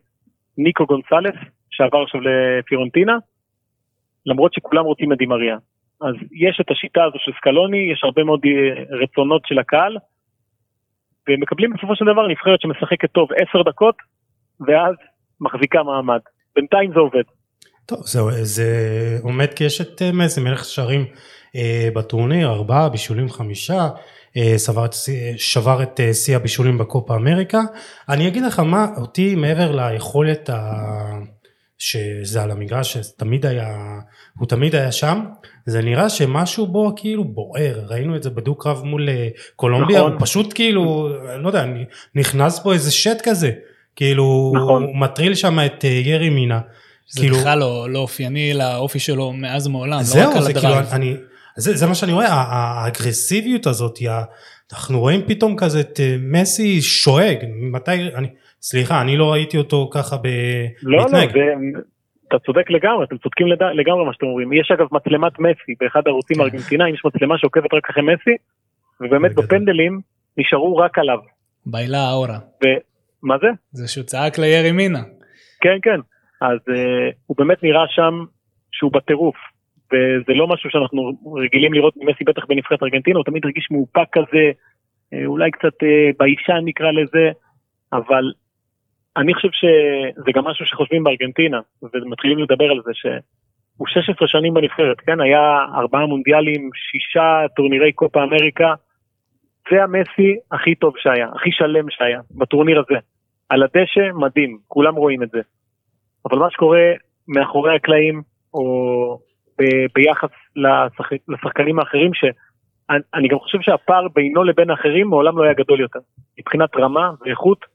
ניקו גונסלס, שעבר עכשיו לפירונטינה, למרות שכולם רוצים את דימריה. אז יש את השיטה הזו של סקלוני, יש הרבה מאוד אה, רצונות של הקהל, ומקבלים בסופו של דבר נבחרת שמשחקת טוב עשר דקות, ואז מחזיקה מעמד. בינתיים זה עובד. טוב, זהו, זה עומד כי יש את אה, מסי, מלך שערים בטורניר, ארבעה, בישולים חמישה, אה, שבר, שבר את אה, שיא הבישולים בקופה אמריקה. אני אגיד לך מה, אותי מעבר ליכולת ה... שזה על המגרש, שתמיד היה, הוא תמיד היה שם, זה נראה שמשהו בו כאילו בוער, ראינו את זה בדו-קרב מול אה, קולומביה, נכון. הוא פשוט כאילו, לא יודע, נכנס פה איזה שט כזה, כאילו, נכון. הוא מטריל שם את אה, ירי מינה. זה כאילו, בכלל לא, לא אופייני לאופי שלו מאז ומעולם, זהו, לא רק על הדרייב. כאילו, אני, זה, זה מה שאני רואה, האגרסיביות הזאת, אנחנו רואים פתאום כזה את אה, מסי שואג, מתי, אני, סליחה, אני לא ראיתי אותו ככה ב... לא, מתנהג. לא, זה, אתה צודק לגמרי, אתם צודקים לד... לגמרי מה שאתם אומרים. יש אגב מצלמת מסי באחד הערוצים כן. הארגנטינאים, יש מצלמה שעוקבת רק אחרי מסי, ובאמת בפנדלים נשארו רק עליו. ביילה אורה. ו... מה זה? זה שהוא צעק לירי מינה. כן, כן. אז uh, הוא באמת נראה שם שהוא בטירוף. וזה לא משהו שאנחנו רגילים לראות ממסי בטח בנבחרת ארגנטינה, הוא תמיד הרגיש מאופק כזה, אה, אולי קצת אה, ביישן נקרא לזה, אבל אני חושב שזה גם משהו שחושבים בארגנטינה, ומתחילים לדבר על זה, שהוא 16 שנים בנבחרת, כן? היה ארבעה מונדיאלים, שישה טורנירי קופה אמריקה, זה המסי הכי טוב שהיה, הכי שלם שהיה, בטורניר הזה. על הדשא, מדהים, כולם רואים את זה. אבל מה שקורה מאחורי הקלעים, או ביחס לשחק, לשחקנים האחרים, שאני גם חושב שהפער בינו לבין האחרים מעולם לא היה גדול יותר. מבחינת רמה ואיכות,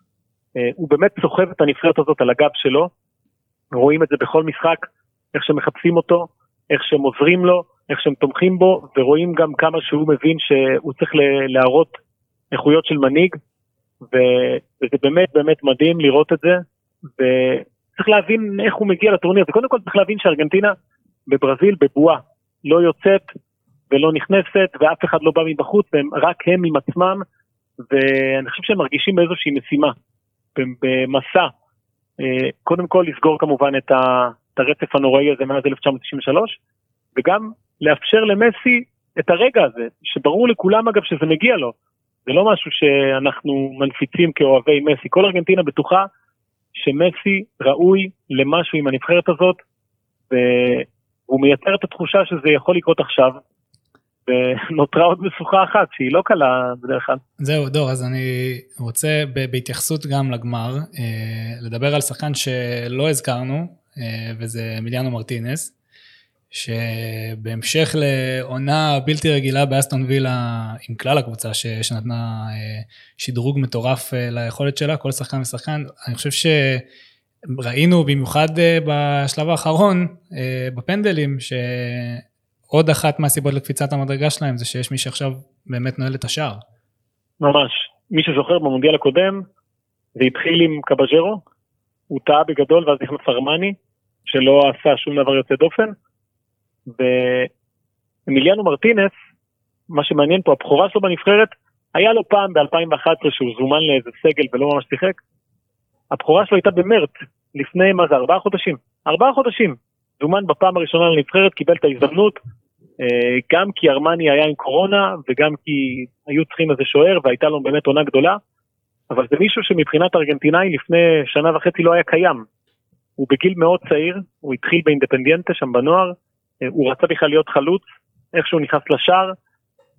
אה, הוא באמת סוחב את הנבחרת הזאת על הגב שלו, רואים את זה בכל משחק, איך שמחפשים אותו, איך שהם עוזרים לו, איך שהם תומכים בו, ורואים גם כמה שהוא מבין שהוא צריך להראות איכויות של מנהיג, וזה באמת באמת מדהים לראות את זה, וצריך להבין איך הוא מגיע לטורניר, וקודם כל צריך להבין שארגנטינה בברזיל בבועה, לא יוצאת ולא נכנסת, ואף אחד לא בא מבחוץ, והם רק הם עם עצמם, ואני חושב שהם מרגישים באיזושהי משימה. במסע, אה, קודם כל לסגור כמובן את הרצף הנוראי הזה מאז 1993, וגם לאפשר למסי את הרגע הזה, שברור לכולם אגב שזה מגיע לו. זה לא משהו שאנחנו מנפיצים כאוהבי מסי. כל ארגנטינה בטוחה שמסי ראוי למשהו עם הנבחרת הזאת, והוא מייצר את התחושה שזה יכול לקרות עכשיו, ונותרה עוד משוכה אחת שהיא לא קלה בדרך כלל. זהו דור אז אני רוצה בהתייחסות גם לגמר אה, לדבר על שחקן שלא הזכרנו אה, וזה מיליאנו מרטינס שבהמשך לעונה בלתי רגילה באסטון וילה עם כלל הקבוצה שנתנה אה, שדרוג מטורף ליכולת שלה כל שחקן ושחקן אני חושב שראינו במיוחד בשלב האחרון בפנדלים ש... עוד אחת מהסיבות לקפיצת המדרגה שלהם זה שיש מי שעכשיו באמת נועל את השער. ממש. מי שזוכר במונדיאל הקודם, זה התחיל עם קבז'רו, הוא טעה בגדול ואז נכנס ארמני, שלא עשה שום דבר יוצא דופן, ואמיליאנו מרטינס, מה שמעניין פה, הבכורה שלו בנבחרת, היה לו פעם ב-2011 שהוא זומן לאיזה סגל ולא ממש שיחק, הבכורה שלו הייתה במרץ, לפני, מה זה, ארבעה חודשים? ארבעה חודשים. זומן בפעם הראשונה לנבחרת, קיבל את ההזדמנות, אה, גם כי ארמני היה עם קורונה וגם כי היו צריכים איזה שוער והייתה לו באמת עונה גדולה. אבל זה מישהו שמבחינת ארגנטינאי לפני שנה וחצי לא היה קיים. הוא בגיל מאוד צעיר, הוא התחיל באינדפנדיאנטה שם בנוער, אה, הוא רצה בכלל להיות חלוץ, איכשהו נכנס לשער,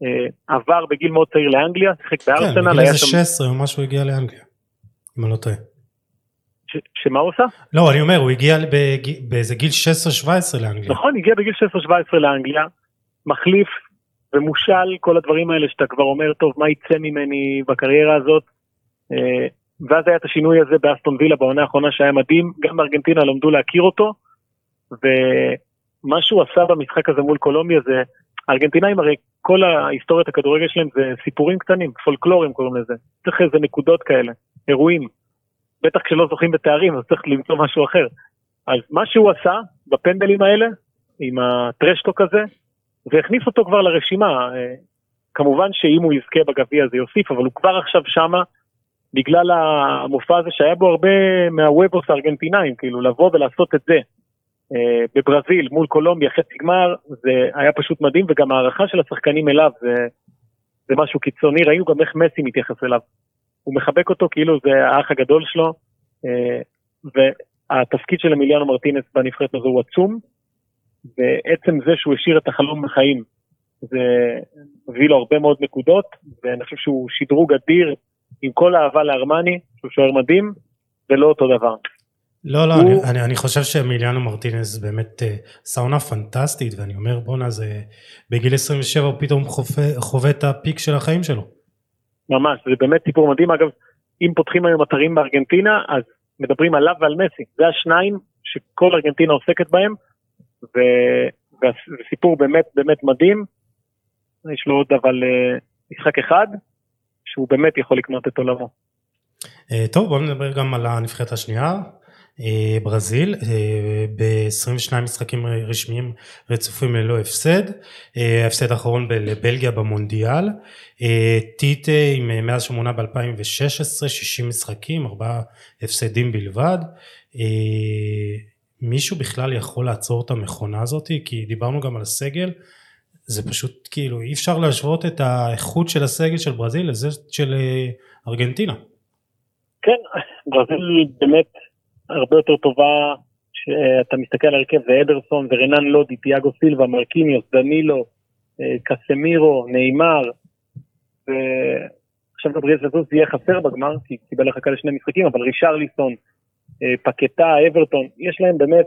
אה, עבר בגיל מאוד צעיר לאנגליה, שיחק כן, בארסנל, בגיל היה איזה שם... 16 או משהו הגיע לאנגליה, אם אני לא טועה. ש- שמה הוא עושה? לא, אני אומר, הוא הגיע בג- באיזה גיל 16-17 לאנגליה. נכון, הגיע בגיל 16-17 לאנגליה, מחליף ומושל, כל הדברים האלה שאתה כבר אומר, טוב, מה יצא ממני בקריירה הזאת? אה, ואז היה את השינוי הזה באסטון וילה בעונה האחרונה שהיה מדהים, גם בארגנטינה למדו להכיר אותו, ומה שהוא עשה במשחק הזה מול קולומביה זה, הארגנטינאים הרי כל ההיסטוריית הכדורגל שלהם זה סיפורים קטנים, פולקלורים קוראים לזה, צריך איזה נקודות כאלה, אירועים. בטח כשלא זוכים בתארים אז צריך למצוא משהו אחר. אז מה שהוא עשה בפנדלים האלה, עם הטרשטוק הזה, זה הכניס אותו כבר לרשימה. אה, כמובן שאם הוא יזכה בגביע זה יוסיף, אבל הוא כבר עכשיו שמה, בגלל המופע הזה שהיה בו הרבה מהוובוס הארגנטינאים, כאילו לבוא ולעשות את זה. אה, בברזיל מול קולומביה חצי גמר, זה היה פשוט מדהים, וגם הערכה של השחקנים אליו זה, זה משהו קיצוני, ראינו גם איך מסי מתייחס אליו. הוא מחבק אותו כאילו זה האח הגדול שלו, אה, והתפקיד של אמיליאנו מרטינס בנבחרת הזו הוא עצום, ועצם זה שהוא השאיר את החלום בחיים, זה מביא לו הרבה מאוד נקודות, ואני חושב שהוא שדרוג אדיר עם כל האהבה לארמני, שהוא שוער מדהים, ולא אותו דבר. לא, לא, הוא- אני, אני, אני חושב שמיליאנו מרטינז באמת אה, עשה עונה פנטסטית, ואני אומר, בואנה, זה בגיל 27 הוא פתאום חווה, חווה את הפיק של החיים שלו. ממש, זה באמת סיפור מדהים. אגב, אם פותחים היום אתרים בארגנטינה, אז מדברים עליו ועל מסי. זה השניים שכל ארגנטינה עוסקת בהם, ו... וזה סיפור באמת באמת מדהים. יש לו עוד אבל אה, משחק אחד, שהוא באמת יכול לקנות את עולמו. אה, טוב, בואו נדבר גם על הנבחרת השנייה. אה, ברזיל, אה, ב-22 משחקים רשמיים רצופים ללא הפסד, אה, ההפסד האחרון ב- לבלגיה במונדיאל, טיטה עם מאז שמונה ב-2016, 60 משחקים, ארבעה הפסדים בלבד. מישהו בכלל יכול לעצור את המכונה הזאת? כי דיברנו גם על הסגל, זה פשוט כאילו אי אפשר להשוות את האיכות של הסגל של ברזיל לזה של ארגנטינה. כן, ברזיל באמת הרבה יותר טובה, שאתה מסתכל על הרכב, זה אדרסון ורנן לודי, תיאגו סילבה, מרקיניוס, דנילו, אה, קסמירו, נאמר, ועכשיו גבריאל סזוס יהיה חסר בגמר, כי קיבל הרחקה לשני משחקים, אבל רישרליסון, אה, פקטה, אברטון, יש להם באמת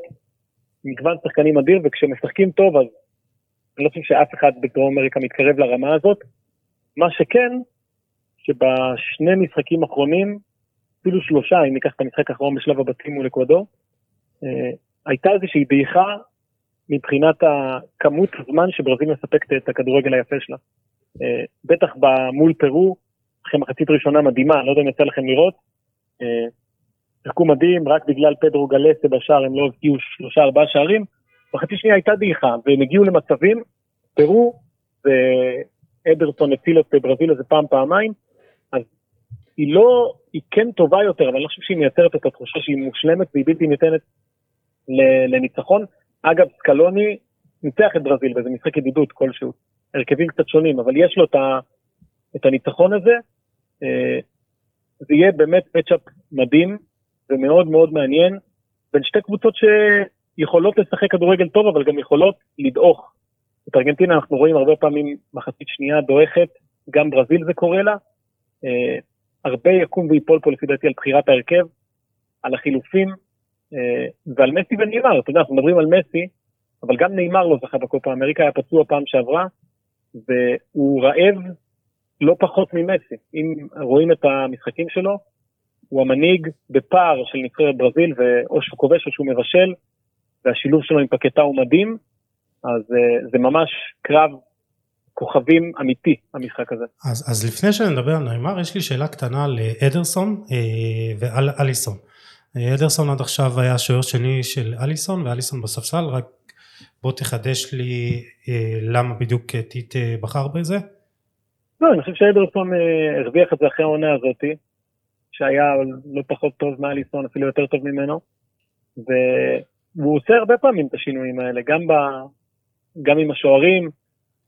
מגוון שחקנים אדיר, וכשמשחקים טוב אז אני לא חושב שאף אחד בדרום אמריקה מתקרב לרמה הזאת. מה שכן, שבשני משחקים אחרונים, אפילו שלושה, אם ניקח את המשחק האחרון בשלב הבתים מול אקוודור, אה, הייתה איזושהי דעיכה מבחינת הכמות הזמן שברזיל מספקת את הכדורגל היפה שלה. אה, בטח מול פרו, אחרי מחצית ראשונה מדהימה, לא יודע אם יצא לכם לראות. אה, שיחקו מדהים, רק בגלל פדרו גלסה בשער הם לא הבקיעו שלושה ארבעה שערים. בחצי שנייה הייתה דעיכה, והם הגיעו למצבים, פרו, ואדרסון הציל את ברזיל איזה פעם פעמיים, היא לא, היא כן טובה יותר, אבל אני לא חושב שהיא מייצרת את התחושה שהיא מושלמת והיא בלתי ניתנת לניצחון. אגב, סקלוני ניצח את ברזיל באיזה משחק ידידות כלשהו, הרכבים קצת שונים, אבל יש לו את, ה, את הניצחון הזה. אה, זה יהיה באמת פצ'אפ מדהים ומאוד מאוד מעניין בין שתי קבוצות שיכולות לשחק כדורגל טוב, אבל גם יכולות לדעוך. את ארגנטינה אנחנו רואים הרבה פעמים מחצית שנייה דועכת, גם ברזיל זה קורה לה. אה, הרבה יקום ויפול פה לפי דעתי על בחירת ההרכב, על החילופים אה, ועל מסי ונאמר. אתה יודע, אנחנו מדברים על מסי, אבל גם נאמר לא זכה בקופה אמריקה, היה פצוע פעם שעברה, והוא רעב לא פחות ממסי. אם רואים את המשחקים שלו, הוא המנהיג בפער של נבחרת ברזיל, ואו שהוא כובש או שהוא מבשל, והשילוב שלו עם פקטה הוא מדהים, אז uh, זה ממש קרב כוכבים אמיתי, המשחק הזה. אז, אז לפני שנדבר על נעימר, יש לי שאלה קטנה לאדרסון אה, ועל אליסון. אה, אדרסון עד עכשיו היה שוער שני של אליסון, ואליסון בספסל, רק בוא תחדש לי אה, למה בדיוק טיט אה, בחר בזה. לא, אני חושב שאדרסון אה, הרוויח את זה אחרי העונה הזאתי, שהיה לא פחות טוב מאליסון, אפילו יותר טוב ממנו, והוא עושה הרבה פעמים את השינויים האלה, גם, ב, גם עם השוערים,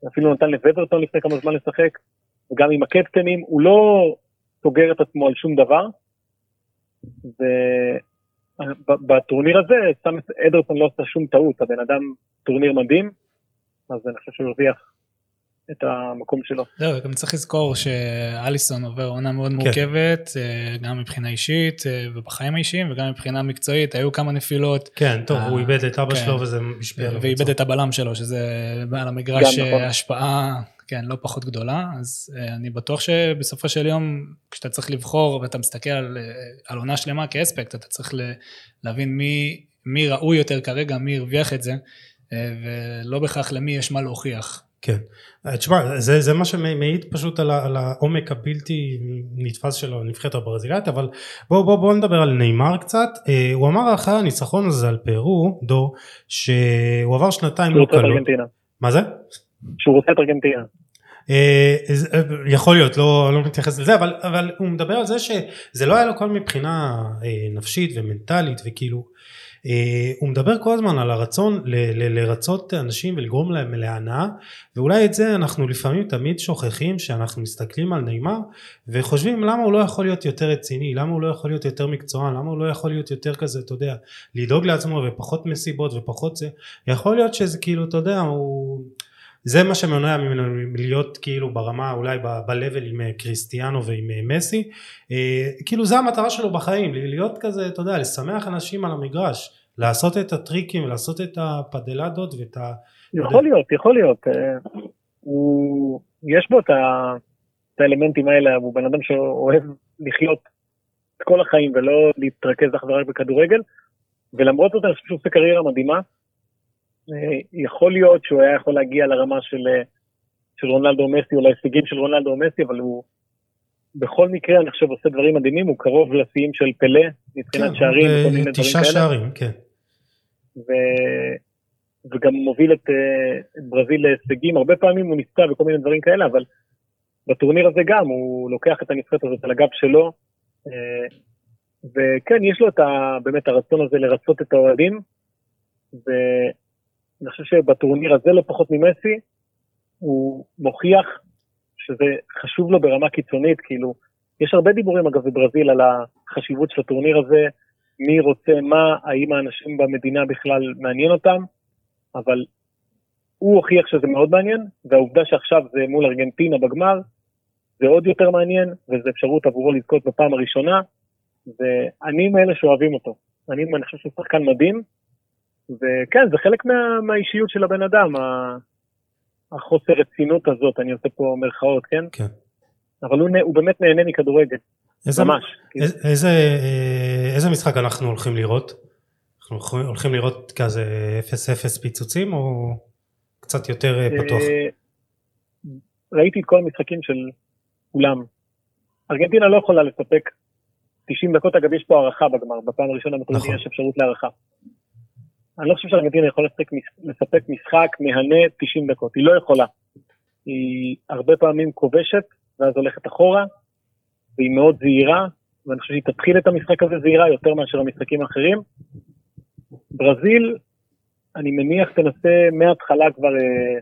אפילו נתן לווברטון לפני כמה זמן לשחק, וגם עם הקפטנים, הוא לא סוגר את עצמו על שום דבר. ובטורניר הזה, סתם אדרסון לא עשה שום טעות, הבן אדם טורניר מדהים, אז אני חושב שהוא הרוויח את המקום שלו. זהו, גם צריך לזכור שאליסון עובר עונה מאוד מורכבת, אה, גם מבחינה אישית אה, ובחיים האישיים וגם מבחינה מקצועית, היו כמה נפילות. כן, טוב, הוא אה, איבד את אבא כן. שלו וזה השפיע עליו. ואיבד את הבלם שלו, שזה על המגרש נכון. השפעה, כן, לא פחות גדולה, אז אני בטוח שבסופו של יום, כשאתה צריך לבחור ואתה מסתכל על, על עונה שלמה כאספקט, אתה צריך ל- להבין מי, מי ראוי יותר כרגע, מי הרוויח את זה, ולא בהכרח למי יש מה להוכיח. כן. אה, תשמע, זה, זה מה שמעיד פשוט על, על העומק הבלתי נתפס של הנבחרת הברזילאית, אבל בואו בוא, בוא נדבר על נאמר קצת. אה, הוא אמר אחרי הניצחון הזה על פרו, דור, שהוא עבר שנתיים לא קלות. מה זה? שהוא רוצה את ארגנטינה. אה, אה, יכול להיות, לא, לא מתייחס לזה, אבל, אבל הוא מדבר על זה שזה לא היה לו כל מבחינה נפשית ומנטלית וכאילו, הוא מדבר כל הזמן על הרצון ל, ל, לרצות אנשים ולגרום להם להנאה, ואולי את זה אנחנו לפעמים תמיד שוכחים שאנחנו מסתכלים על נאמר וחושבים למה הוא לא יכול להיות יותר רציני, למה הוא לא יכול להיות יותר מקצוען, למה הוא לא יכול להיות יותר כזה, אתה יודע, לדאוג לעצמו ופחות מסיבות ופחות זה, יכול להיות שזה כאילו, אתה יודע, הוא... זה מה שמונע ממנו להיות כאילו ברמה אולי ב-level עם אה, קריסטיאנו ועם אה, מסי אה, כאילו זה המטרה שלו בחיים להיות כזה אתה יודע לשמח אנשים על המגרש לעשות את הטריקים לעשות את הפדלדות ואת ה... יכול להיות, יכול להיות. הוא, יש בו את, ה, את האלמנטים האלה, הוא בן אדם שאוהב לחיות את כל החיים ולא להתרכז אך ורק בכדורגל, ולמרות זאת אני חושב שהוא עושה קריירה מדהימה. אה, יכול להיות שהוא היה יכול להגיע לרמה של, אה, של רונלדו מסי או להישגים של רונלדו מסי, אבל הוא בכל מקרה אני חושב עושה דברים מדהימים, הוא קרוב לשיאים של פלא מבחינת שערים וכל מיני דברים תשעה כאלה. שערים כן ו... וגם מוביל את, אה, את ברזיל להישגים, הרבה פעמים הוא נפצע וכל מיני דברים כאלה, אבל בטורניר הזה גם הוא לוקח את הנבחרת הזאת על הגב שלו, וכן, יש לו את ה, באמת הרצון הזה לרצות את האוהדים, ואני חושב שבטורניר הזה לא פחות ממסי, הוא מוכיח שזה חשוב לו ברמה קיצונית, כאילו, יש הרבה דיבורים אגב בברזיל על החשיבות של הטורניר הזה, מי רוצה מה, האם האנשים במדינה בכלל מעניין אותם, אבל הוא הוכיח שזה מאוד מעניין, והעובדה שעכשיו זה מול ארגנטינה בגמר, זה עוד יותר מעניין, וזו אפשרות עבורו לזכות בפעם הראשונה, ואני מאלה שאוהבים אותו. אני, אני חושב שהוא שחקן מדהים, וכן, זה חלק מה, מהאישיות של הבן אדם, החוסר רצינות הזאת, אני עושה פה מירכאות, כן? כן. אבל הוא, הוא באמת נהנה מכדורגל, איזה, ממש. כאילו. איזה, איזה, אה, איזה משחק אנחנו הולכים לראות? אנחנו הולכים- לראות כזה 0-0 פיצוצים או קצת יותר אה, פתוח? אה, ראיתי את כל המשחקים של כולם. ארגנטינה לא יכולה לספק 90 דקות, אגב יש פה הערכה בגמר, בפעם הראשונה נכון. יש אפשרות להערכה. אני לא חושב שארגנטינה יכולה לספק, לספק משחק מהנה 90 דקות, היא לא יכולה. היא הרבה פעמים כובשת ואז הולכת אחורה, והיא מאוד זהירה, ואני חושב שהיא תתחיל את המשחק הזה זהירה יותר מאשר המשחקים האחרים. ברזיל, אני מניח תנסה מההתחלה כבר אה,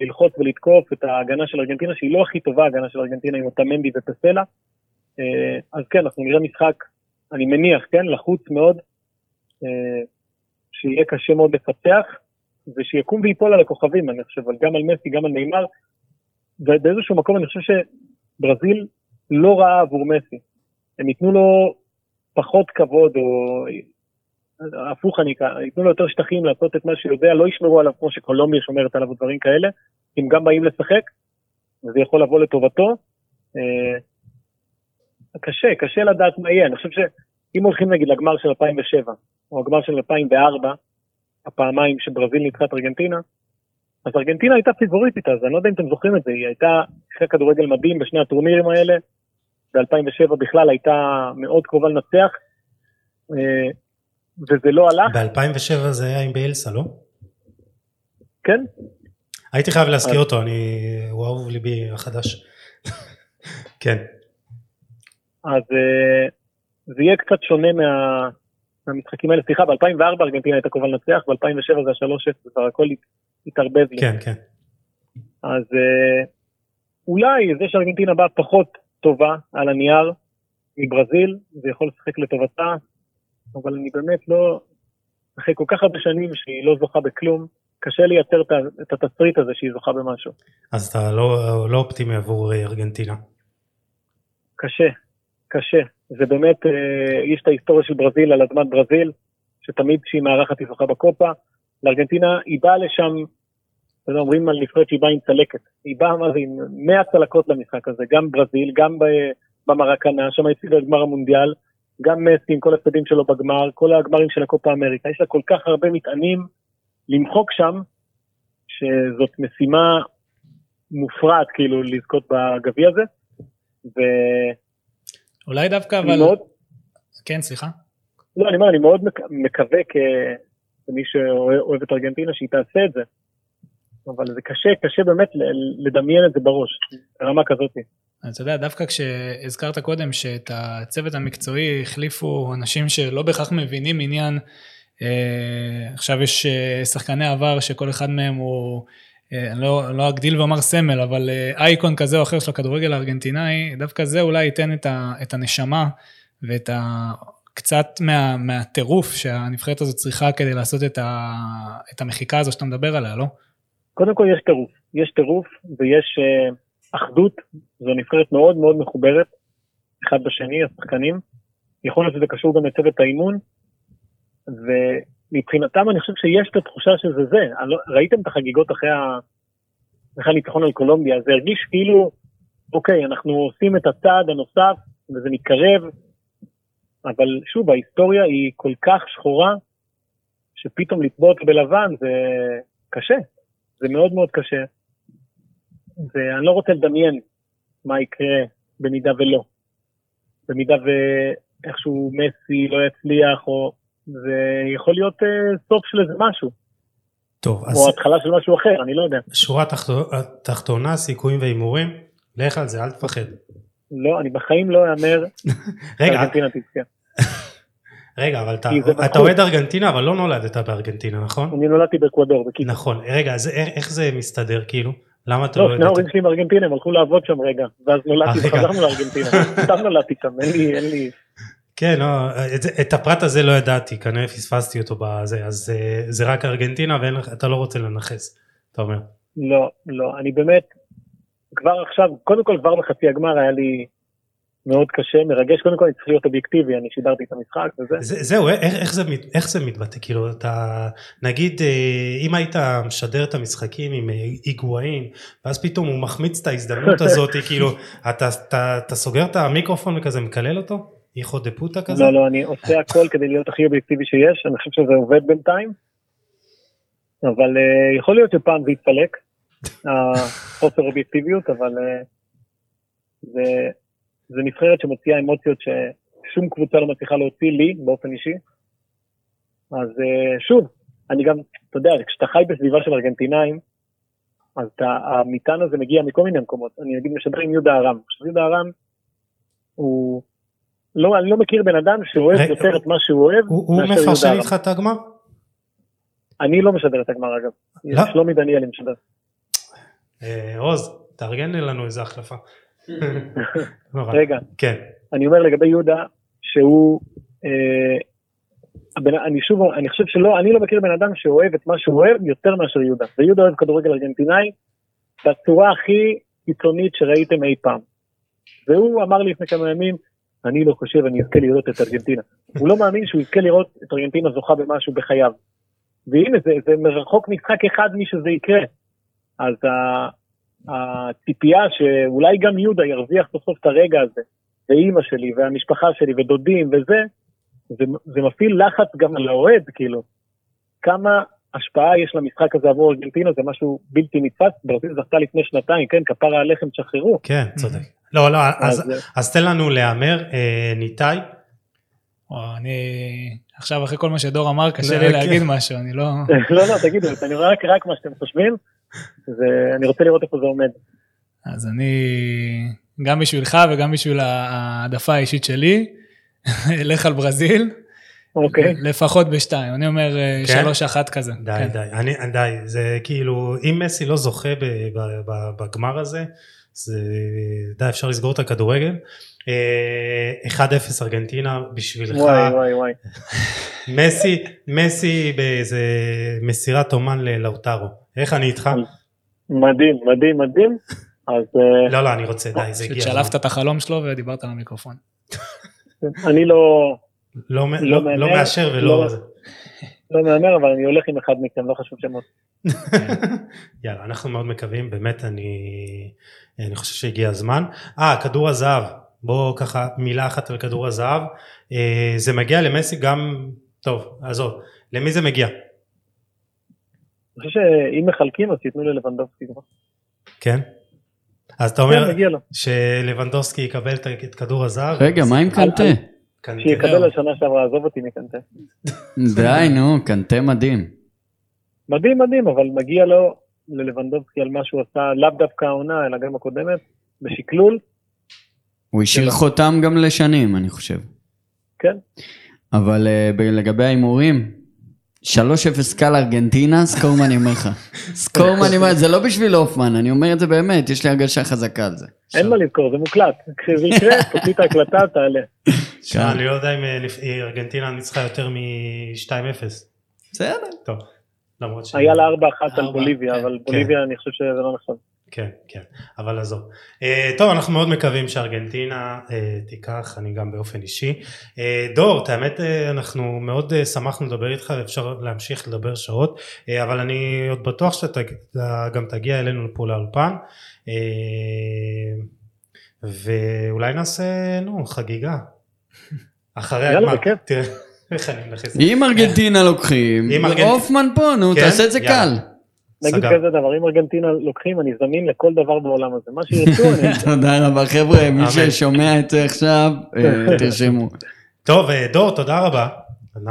ללחוץ ולתקוף את ההגנה של ארגנטינה, שהיא לא הכי טובה ההגנה של ארגנטינה עם אוטמנדי ופסלה. אה, אז כן, אנחנו נראה משחק, אני מניח, כן, לחוץ מאוד, אה, שיהיה קשה מאוד לפצח, ושיקום וייפול על הכוכבים, אני חושב, גם על מסי, גם על נאמר, ובאיזשהו מקום אני חושב שברזיל לא רעה עבור מסי. הם ייתנו לו פחות כבוד, או הפוך אני אקרא, ייתנו לו יותר שטחים לעשות את מה שהוא יודע, לא ישמרו עליו כמו שקולומביה שומרת עליו ודברים כאלה, הם גם באים לשחק, וזה יכול לבוא לטובתו. אה, קשה, קשה לדעת מה יהיה, אני חושב שאם הולכים נגיד לגמר של 2007, או הגמר של 2004, הפעמיים שברזיל ניצחה את ארגנטינה, אז ארגנטינה הייתה פיבוריטית אז, אני לא יודע אם אתם זוכרים את זה, היא הייתה אחרי כדורגל מדהים בשני הטורנירים האלה, ב-2007 בכלל הייתה מאוד קרובה לנצח, אה, וזה לא הלך, ב-2007 זה היה עם ביילסה, לא? כן? הייתי חייב להזכיר אז- אותו, אני... הוא אהוב ליבי החדש. כן. אז אה, זה יהיה קצת שונה מה, מהמשחקים האלה. סליחה, ב-2004 ארגנטינה הייתה קרובה לנצח, ב-2007 זה ה-3-0, זה כבר הכל הת- התערבב לי. כן, כן. אז אה, אולי זה שארגנטינה באה פחות טובה על הנייר מברזיל, זה יכול לשחק לטובתה, אבל אני באמת לא, אחרי כל כך הרבה שנים שהיא לא זוכה בכלום, קשה לייצר את התסריט הזה שהיא זוכה במשהו. אז אתה לא, לא אופטימי עבור ארגנטינה. קשה, קשה. זה באמת, אה, יש את ההיסטוריה של ברזיל על אדמת ברזיל, שתמיד כשהיא מארחת היא זוכה בקופה. לארגנטינה, היא באה לשם, יודע, אומרים על נבחרת שהיא באה עם צלקת. היא באה, מה זה, עם 100 צלקות למשחק הזה, גם ברזיל, גם במרקנה, שם הפסידה את גמר המונדיאל, גם מסי עם כל הצדדים שלו בגמר, כל הגמרים של הקופה אמריקה. יש לה כל כך הרבה מטענים למחוק שם, שזאת משימה מופרעת, כאילו, לזכות בגביע הזה. ו... אולי דווקא אבל... מאוד, כן, סליחה. לא, אני אומר, אני מאוד מק- מקווה כמי שאוהב את ארגנטינה שהיא תעשה את זה. אבל זה קשה, קשה באמת לדמיין את זה בראש, ברמה כזאת. אתה יודע, דווקא כשהזכרת קודם שאת הצוות המקצועי החליפו אנשים שלא בהכרח מבינים עניין, אה, עכשיו יש אה, שחקני עבר שכל אחד מהם הוא, אני לא, לא אגדיל ואומר סמל, אבל אה, אייקון כזה או אחר של הכדורגל הארגנטינאי, דווקא זה אולי ייתן את, ה, את הנשמה ואת ה... קצת מה, מהטירוף שהנבחרת הזאת צריכה כדי לעשות את, ה, את המחיקה הזו שאתה מדבר עליה, לא? קודם כל יש טירוף, יש טירוף ויש אה, אחדות, זו נבחרת מאוד מאוד מחוברת, אחד בשני, השחקנים. יכול להיות שזה קשור גם לצוות האימון, ומבחינתם אני חושב שיש את התחושה שזה זה. לא, ראיתם את החגיגות אחרי, ה, אחרי הניצחון על קולומביה, זה הרגיש כאילו, אוקיי, אנחנו עושים את הצעד הנוסף, וזה מתקרב, אבל שוב, ההיסטוריה היא כל כך שחורה, שפתאום אותה בלבן זה קשה, זה מאוד מאוד קשה. ואני לא רוצה לדמיין מה יקרה במידה ולא. במידה ואיכשהו מסי לא יצליח, או זה יכול להיות אה, סוף של איזה משהו, טוב, אז או התחלה של משהו אחר, אני לא יודע. שורה תחתו- תחתונה, סיכויים והימורים, לך על זה, אל תפחד. לא, אני בחיים לא אאמר רגע. רגע, אבל אתה. אוהד ארגנטינה, אבל לא נולדת בארגנטינה, נכון? אני נולדתי באקוודור, בקיצור. נכון. רגע, אז איך, זה מסתדר, כאילו? למה אתה לא, לא שני ההורים שלי מארגנטינה, הם הלכו לעבוד שם רגע, ואז נולדתי אה. וחזרנו לארגנטינה. סתם נולדתי שם, אין לי... כן, לא, את, זה- את הפרט הזה לא ידעתי, כנראה פספסתי אותו בזה, אז אה, זה רק ארגנטינה ואתה לא רוצה לנכס, אתה אומר. לא, לא, אני באמת, כבר עכשיו, קודם כל כבר בחצי הגמר היה לי מאוד קשה, מרגש, קודם כל אני צריך להיות אובייקטיבי, אני שידרתי את המשחק וזה. זה, זהו, איך, איך, זה, איך זה מתבטא? כאילו, אתה, נגיד, אה, אם היית משדר את המשחקים עם אה, היגואין, ואז פתאום הוא מחמיץ את ההזדמנות הזאת, כאילו, אתה, אתה, אתה סוגר את המיקרופון וכזה מקלל אותו? איכו דה פוטה כזה? לא, לא, אני עושה הכל כדי להיות הכי אובייקטיבי שיש, אני חושב שזה עובד בינתיים, אבל uh, יכול להיות שפעם זה יתפלק, החוסר אובייקטיביות, אבל uh, זה, זה נבחרת שמוציאה אמוציות ששום קבוצה לא מצליחה להוציא לי באופן אישי. אז uh, שוב, אני גם, אתה יודע, כשאתה חי בסביבה של ארגנטינאים, אז אתה, המטען הזה מגיע מכל מיני מקומות. אני נגיד משדר עם יהודה ארם. עכשיו יהודה ארם הוא... לא, אני לא מכיר בן אדם שאוהב רגע, יותר את מה שהוא אוהב הוא, הוא מפרשן. איתך את הגמר? אני לא משדר את הגמר אגב. לא? שלומי דניאלי משדר. אה, עוז, תארגן לנו איזה החלפה. רגע, כן, אני אומר לגבי יהודה, שהוא... אה, אני שוב, אני חושב שלא, אני לא מכיר בן אדם שאוהב את מה שהוא אוהב יותר מאשר יהודה. ויהודה אוהב כדורגל ארגנטינאי בצורה הכי קיצונית שראיתם אי פעם. והוא אמר לי לפני כמה ימים, אני לא חושב אני אזכה לראות את ארגנטינה. הוא לא מאמין שהוא יזכה לראות את ארגנטינה זוכה במשהו בחייו. והנה זה, זה מרחוק משחק אחד משזה יקרה. אז הציפייה שאולי גם יהודה ירוויח סוף סוף את הרגע הזה, ואימא שלי והמשפחה שלי ודודים וזה, זה, זה מפעיל לחץ גם על האוהד, כאילו. כמה השפעה יש למשחק הזה עבור ארגנטינה, זה משהו בלתי נתפס. ברזיל זכתה לפני שנתיים, כן, כפרה עליכם, תשחררו. כן, צודק. לא, לא, אז, אז, אז תן לנו להמר, אה, ניתאי. אני... עכשיו אחרי כל מה שדור אמר, קשה לי כן. להגיד משהו, אני לא... לא, לא, תגידו, אני רואה רק, רק מה שאתם חושבים, ואני רוצה לראות איפה זה עומד. אז אני, גם בשבילך וגם בשביל ההעדפה האישית שלי, אלך על ברזיל, אוקיי. לפחות בשתיים. אני אומר אה, כן? שלוש אחת כזה. די, כן. די, אני, די, זה כאילו, אם מסי לא זוכה ב, ב, ב, בגמר הזה, אז אה, די, אפשר לסגור את הכדורגל. אה, 1-0 ארגנטינה בשבילך. וואי וואי וואי. מסי, מסי באיזה מסירת אומן ללאוטרו. איך אני איתך? מדהים, מדהים, מדהים. אז אה, לא, לא, אני רוצה, די, זה הגיע. שלפת את החלום שלו ודיברת על המיקרופון. אני לא לא, לא לא, לא מאשר ולא... לא- מהמר, אבל אני הולך עם אחד מכם, לא חשוב שמות. יאללה, אנחנו מאוד מקווים, באמת אני, אני חושב שהגיע הזמן. אה, כדור הזהב, בואו ככה מילה אחת על כדור הזהב. אה, זה מגיע למסי גם, טוב, עזוב, למי זה מגיע? אני חושב שאם מחלקים אז שייתנו ללבנדובסקי כבר. כן? אז אתה כן, אומר לו. שלבנדובסקי יקבל את כדור הזהב? רגע, מה עם קנטה? שיקבל לשנה שעברה, עזוב אותי מקנטה. די, נו, קנטה מדהים. מדהים מדהים, אבל מגיע לו ללבנדובסקי על מה שהוא עשה, לאו דווקא העונה, אלא גם הקודמת, בשקלול, הוא השאיר חותם גם לשנים, אני חושב. כן. אבל אה, לגבי ההימורים, 3-0 קל ארגנטינה, סקורמן אומר לך. סקורמן אומר, זה לא בשביל הופמן, אני אומר את זה באמת, יש לי הרגשה חזקה על זה. אין מה לזכור, זה מוקלט. כשזה יקרה, תוציא את ההקלטה, תעלה. שמע, אני לא יודע אם אה, אה, ארגנטינה ניצחה יותר מ-2-0. בסדר. טוב, למרות ש... היה לה 4-1 על בוליביה, כן, אבל בוליביה אני חושב שזה לא נחשב. כן, כן, אבל עזוב. Uh, טוב, אנחנו מאוד מקווים שארגנטינה uh, תיקח, אני גם באופן אישי. Uh, דור, את האמת, uh, אנחנו מאוד uh, שמחנו לדבר איתך, אפשר להמשיך לדבר שעות, uh, אבל אני עוד בטוח שאתה אתה גם תגיע אלינו פה לאולפן, uh, ואולי נעשה, נו, חגיגה. אחרי יאללה, הגמר. בכיף. תראה, איך אני מנכס. אם ארגנטינה לוקחים, הופמן פה, נו, כן? תעשה את זה יאללה. קל. נגיד סגר. כזה דבר, אם ארגנטינה לוקחים, אני זמין לכל דבר בעולם הזה. מה שירצו, אני... תודה רבה, חבר'ה, מי. ששומע את זה עכשיו, אה, תרשמו. טוב, אה, דור, תודה רבה.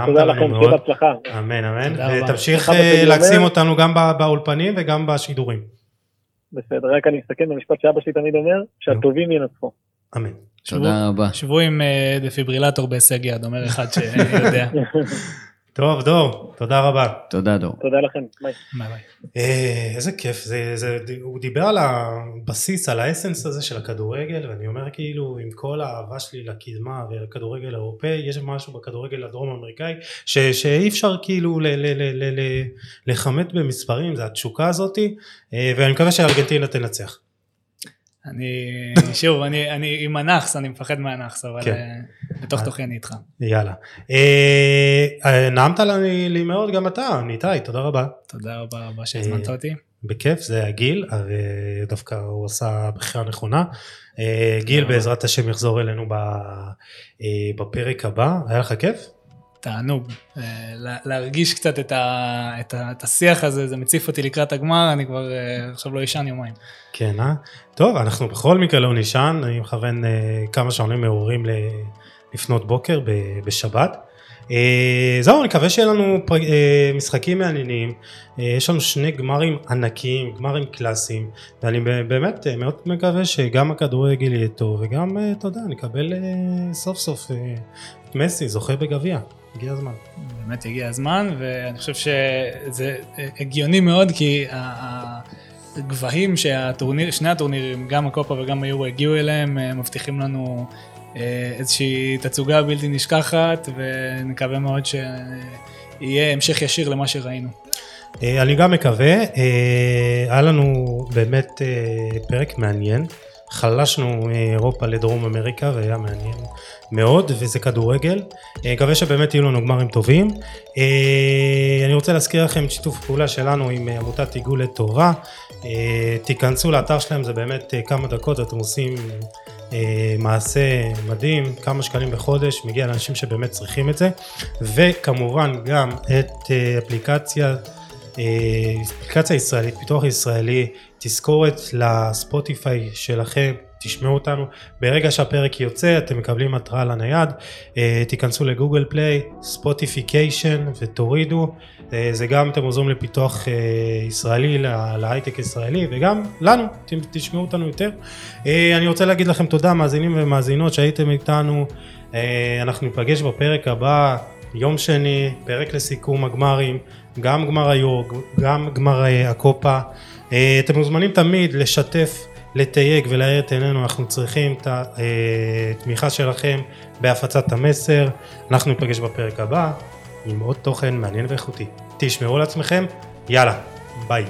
תודה לכם. שיהיה בהצלחה. אמן אמן, אה, רבה, להקסים. אותנו גם בא- באולפנים וגם בשידורים. בסדר, רק אני אסכם במשפט שאבא שלי תמיד אומר, שהטובים ינצחו. אמן. תודה רבה. שבו עם דפיברילטור בהישג יד, אומר אחד שיודע. טוב דור, תודה רבה. תודה דור. תודה לכם, ביי. ביי ביי. אה, איזה כיף, זה, זה, הוא דיבר על הבסיס, על ה essence הזה של הכדורגל, ואני אומר כאילו עם כל האהבה שלי לקדמה ולכדורגל האירופאי, יש משהו בכדורגל הדרום אמריקאי ש, שאי אפשר כאילו ל, ל, ל, ל, ל, לכמת במספרים, זה התשוקה הזאתי, אה, ואני מקווה שארגנטינה תנצח. אני, שוב, אני, אני עם הנאחס, אני מפחד מהנאחס, אבל כן. אה, בתוך תוכי אני איתך. יאללה. אה, אה, נעמת לי, מאוד גם אתה, ניתאי, תודה רבה. תודה רבה רבה שהזמנת אה, אותי. בכיף, זה הגיל, הרי דווקא הוא עשה בחירה נכונה. אה, גיל. בעזרת השם יחזור אלינו אה, בפרק הבא, היה לך כיף? תענוג. אה, לה- להרגיש קצת את, ה, את, ה, את השיח הזה, זה מציף אותי לקראת הגמר, אני כבר אה, עכשיו לא אשן יומיים. כן, אה? טוב, אנחנו בכל מקרה לא נישן, אני מכוון אה, כמה שעונים מעוררים ל- לפנות בוקר בשבת. אה, זהו, אני מקווה שיהיה לנו אה, משחקים מעניינים, אה, יש לנו שני גמרים ענקיים, גמרים קלאסיים, ואני באמת מאוד מקווה שגם הכדורגל יהיה טוב, וגם, אתה יודע, נקבל סוף סוף את מסי, זוכה בגביע, הגיע הזמן. באמת הגיע הזמן, ואני חושב שזה הגיוני מאוד, כי הגבהים שהטורניר, שני הטורנירים, גם הקופה וגם היורו הגיעו אליהם, מבטיחים לנו איזושהי תצוגה בלתי נשכחת, ונקווה מאוד שיהיה המשך ישיר למה שראינו. אה, אני גם מקווה, אה, היה לנו באמת אה, פרק מעניין, חלשנו מאירופה לדרום אמריקה והיה מעניין מאוד וזה כדורגל, אה, מקווה שבאמת יהיו לנו גמרים טובים. אה, אני רוצה להזכיר לכם את שיתוף פעולה שלנו עם אה, עמותת עיגול לטובה, אה, תיכנסו לאתר שלהם זה באמת אה, כמה דקות אתם עושים אה, מעשה מדהים, כמה שקלים בחודש, מגיע לאנשים שבאמת צריכים את זה, וכמובן גם את אה, אפליקציה אה, אפליקציה ישראלית, פיתוח ישראלי, תזכורת לספוטיפיי שלכם, תשמעו אותנו, ברגע שהפרק יוצא אתם מקבלים התראה לנייד, אה, תיכנסו לגוגל פליי, Spotification ותורידו, אה, זה גם אתם עוזרים לפיתוח אה, ישראלי, לה- להייטק ישראלי וגם לנו, תשמעו אותנו יותר. אני רוצה להגיד לכם תודה מאזינים ומאזינות שהייתם איתנו, אנחנו ניפגש בפרק הבא, יום שני, פרק לסיכום הגמרים, גם גמר היורו, גם גמר הקופה. אתם מוזמנים תמיד לשתף, לתייג ולהאיר את עינינו, אנחנו צריכים את התמיכה שלכם בהפצת המסר. אנחנו ניפגש בפרק הבא עם עוד תוכן מעניין ואיכותי. תשמרו על עצמכם, יאללה, ביי.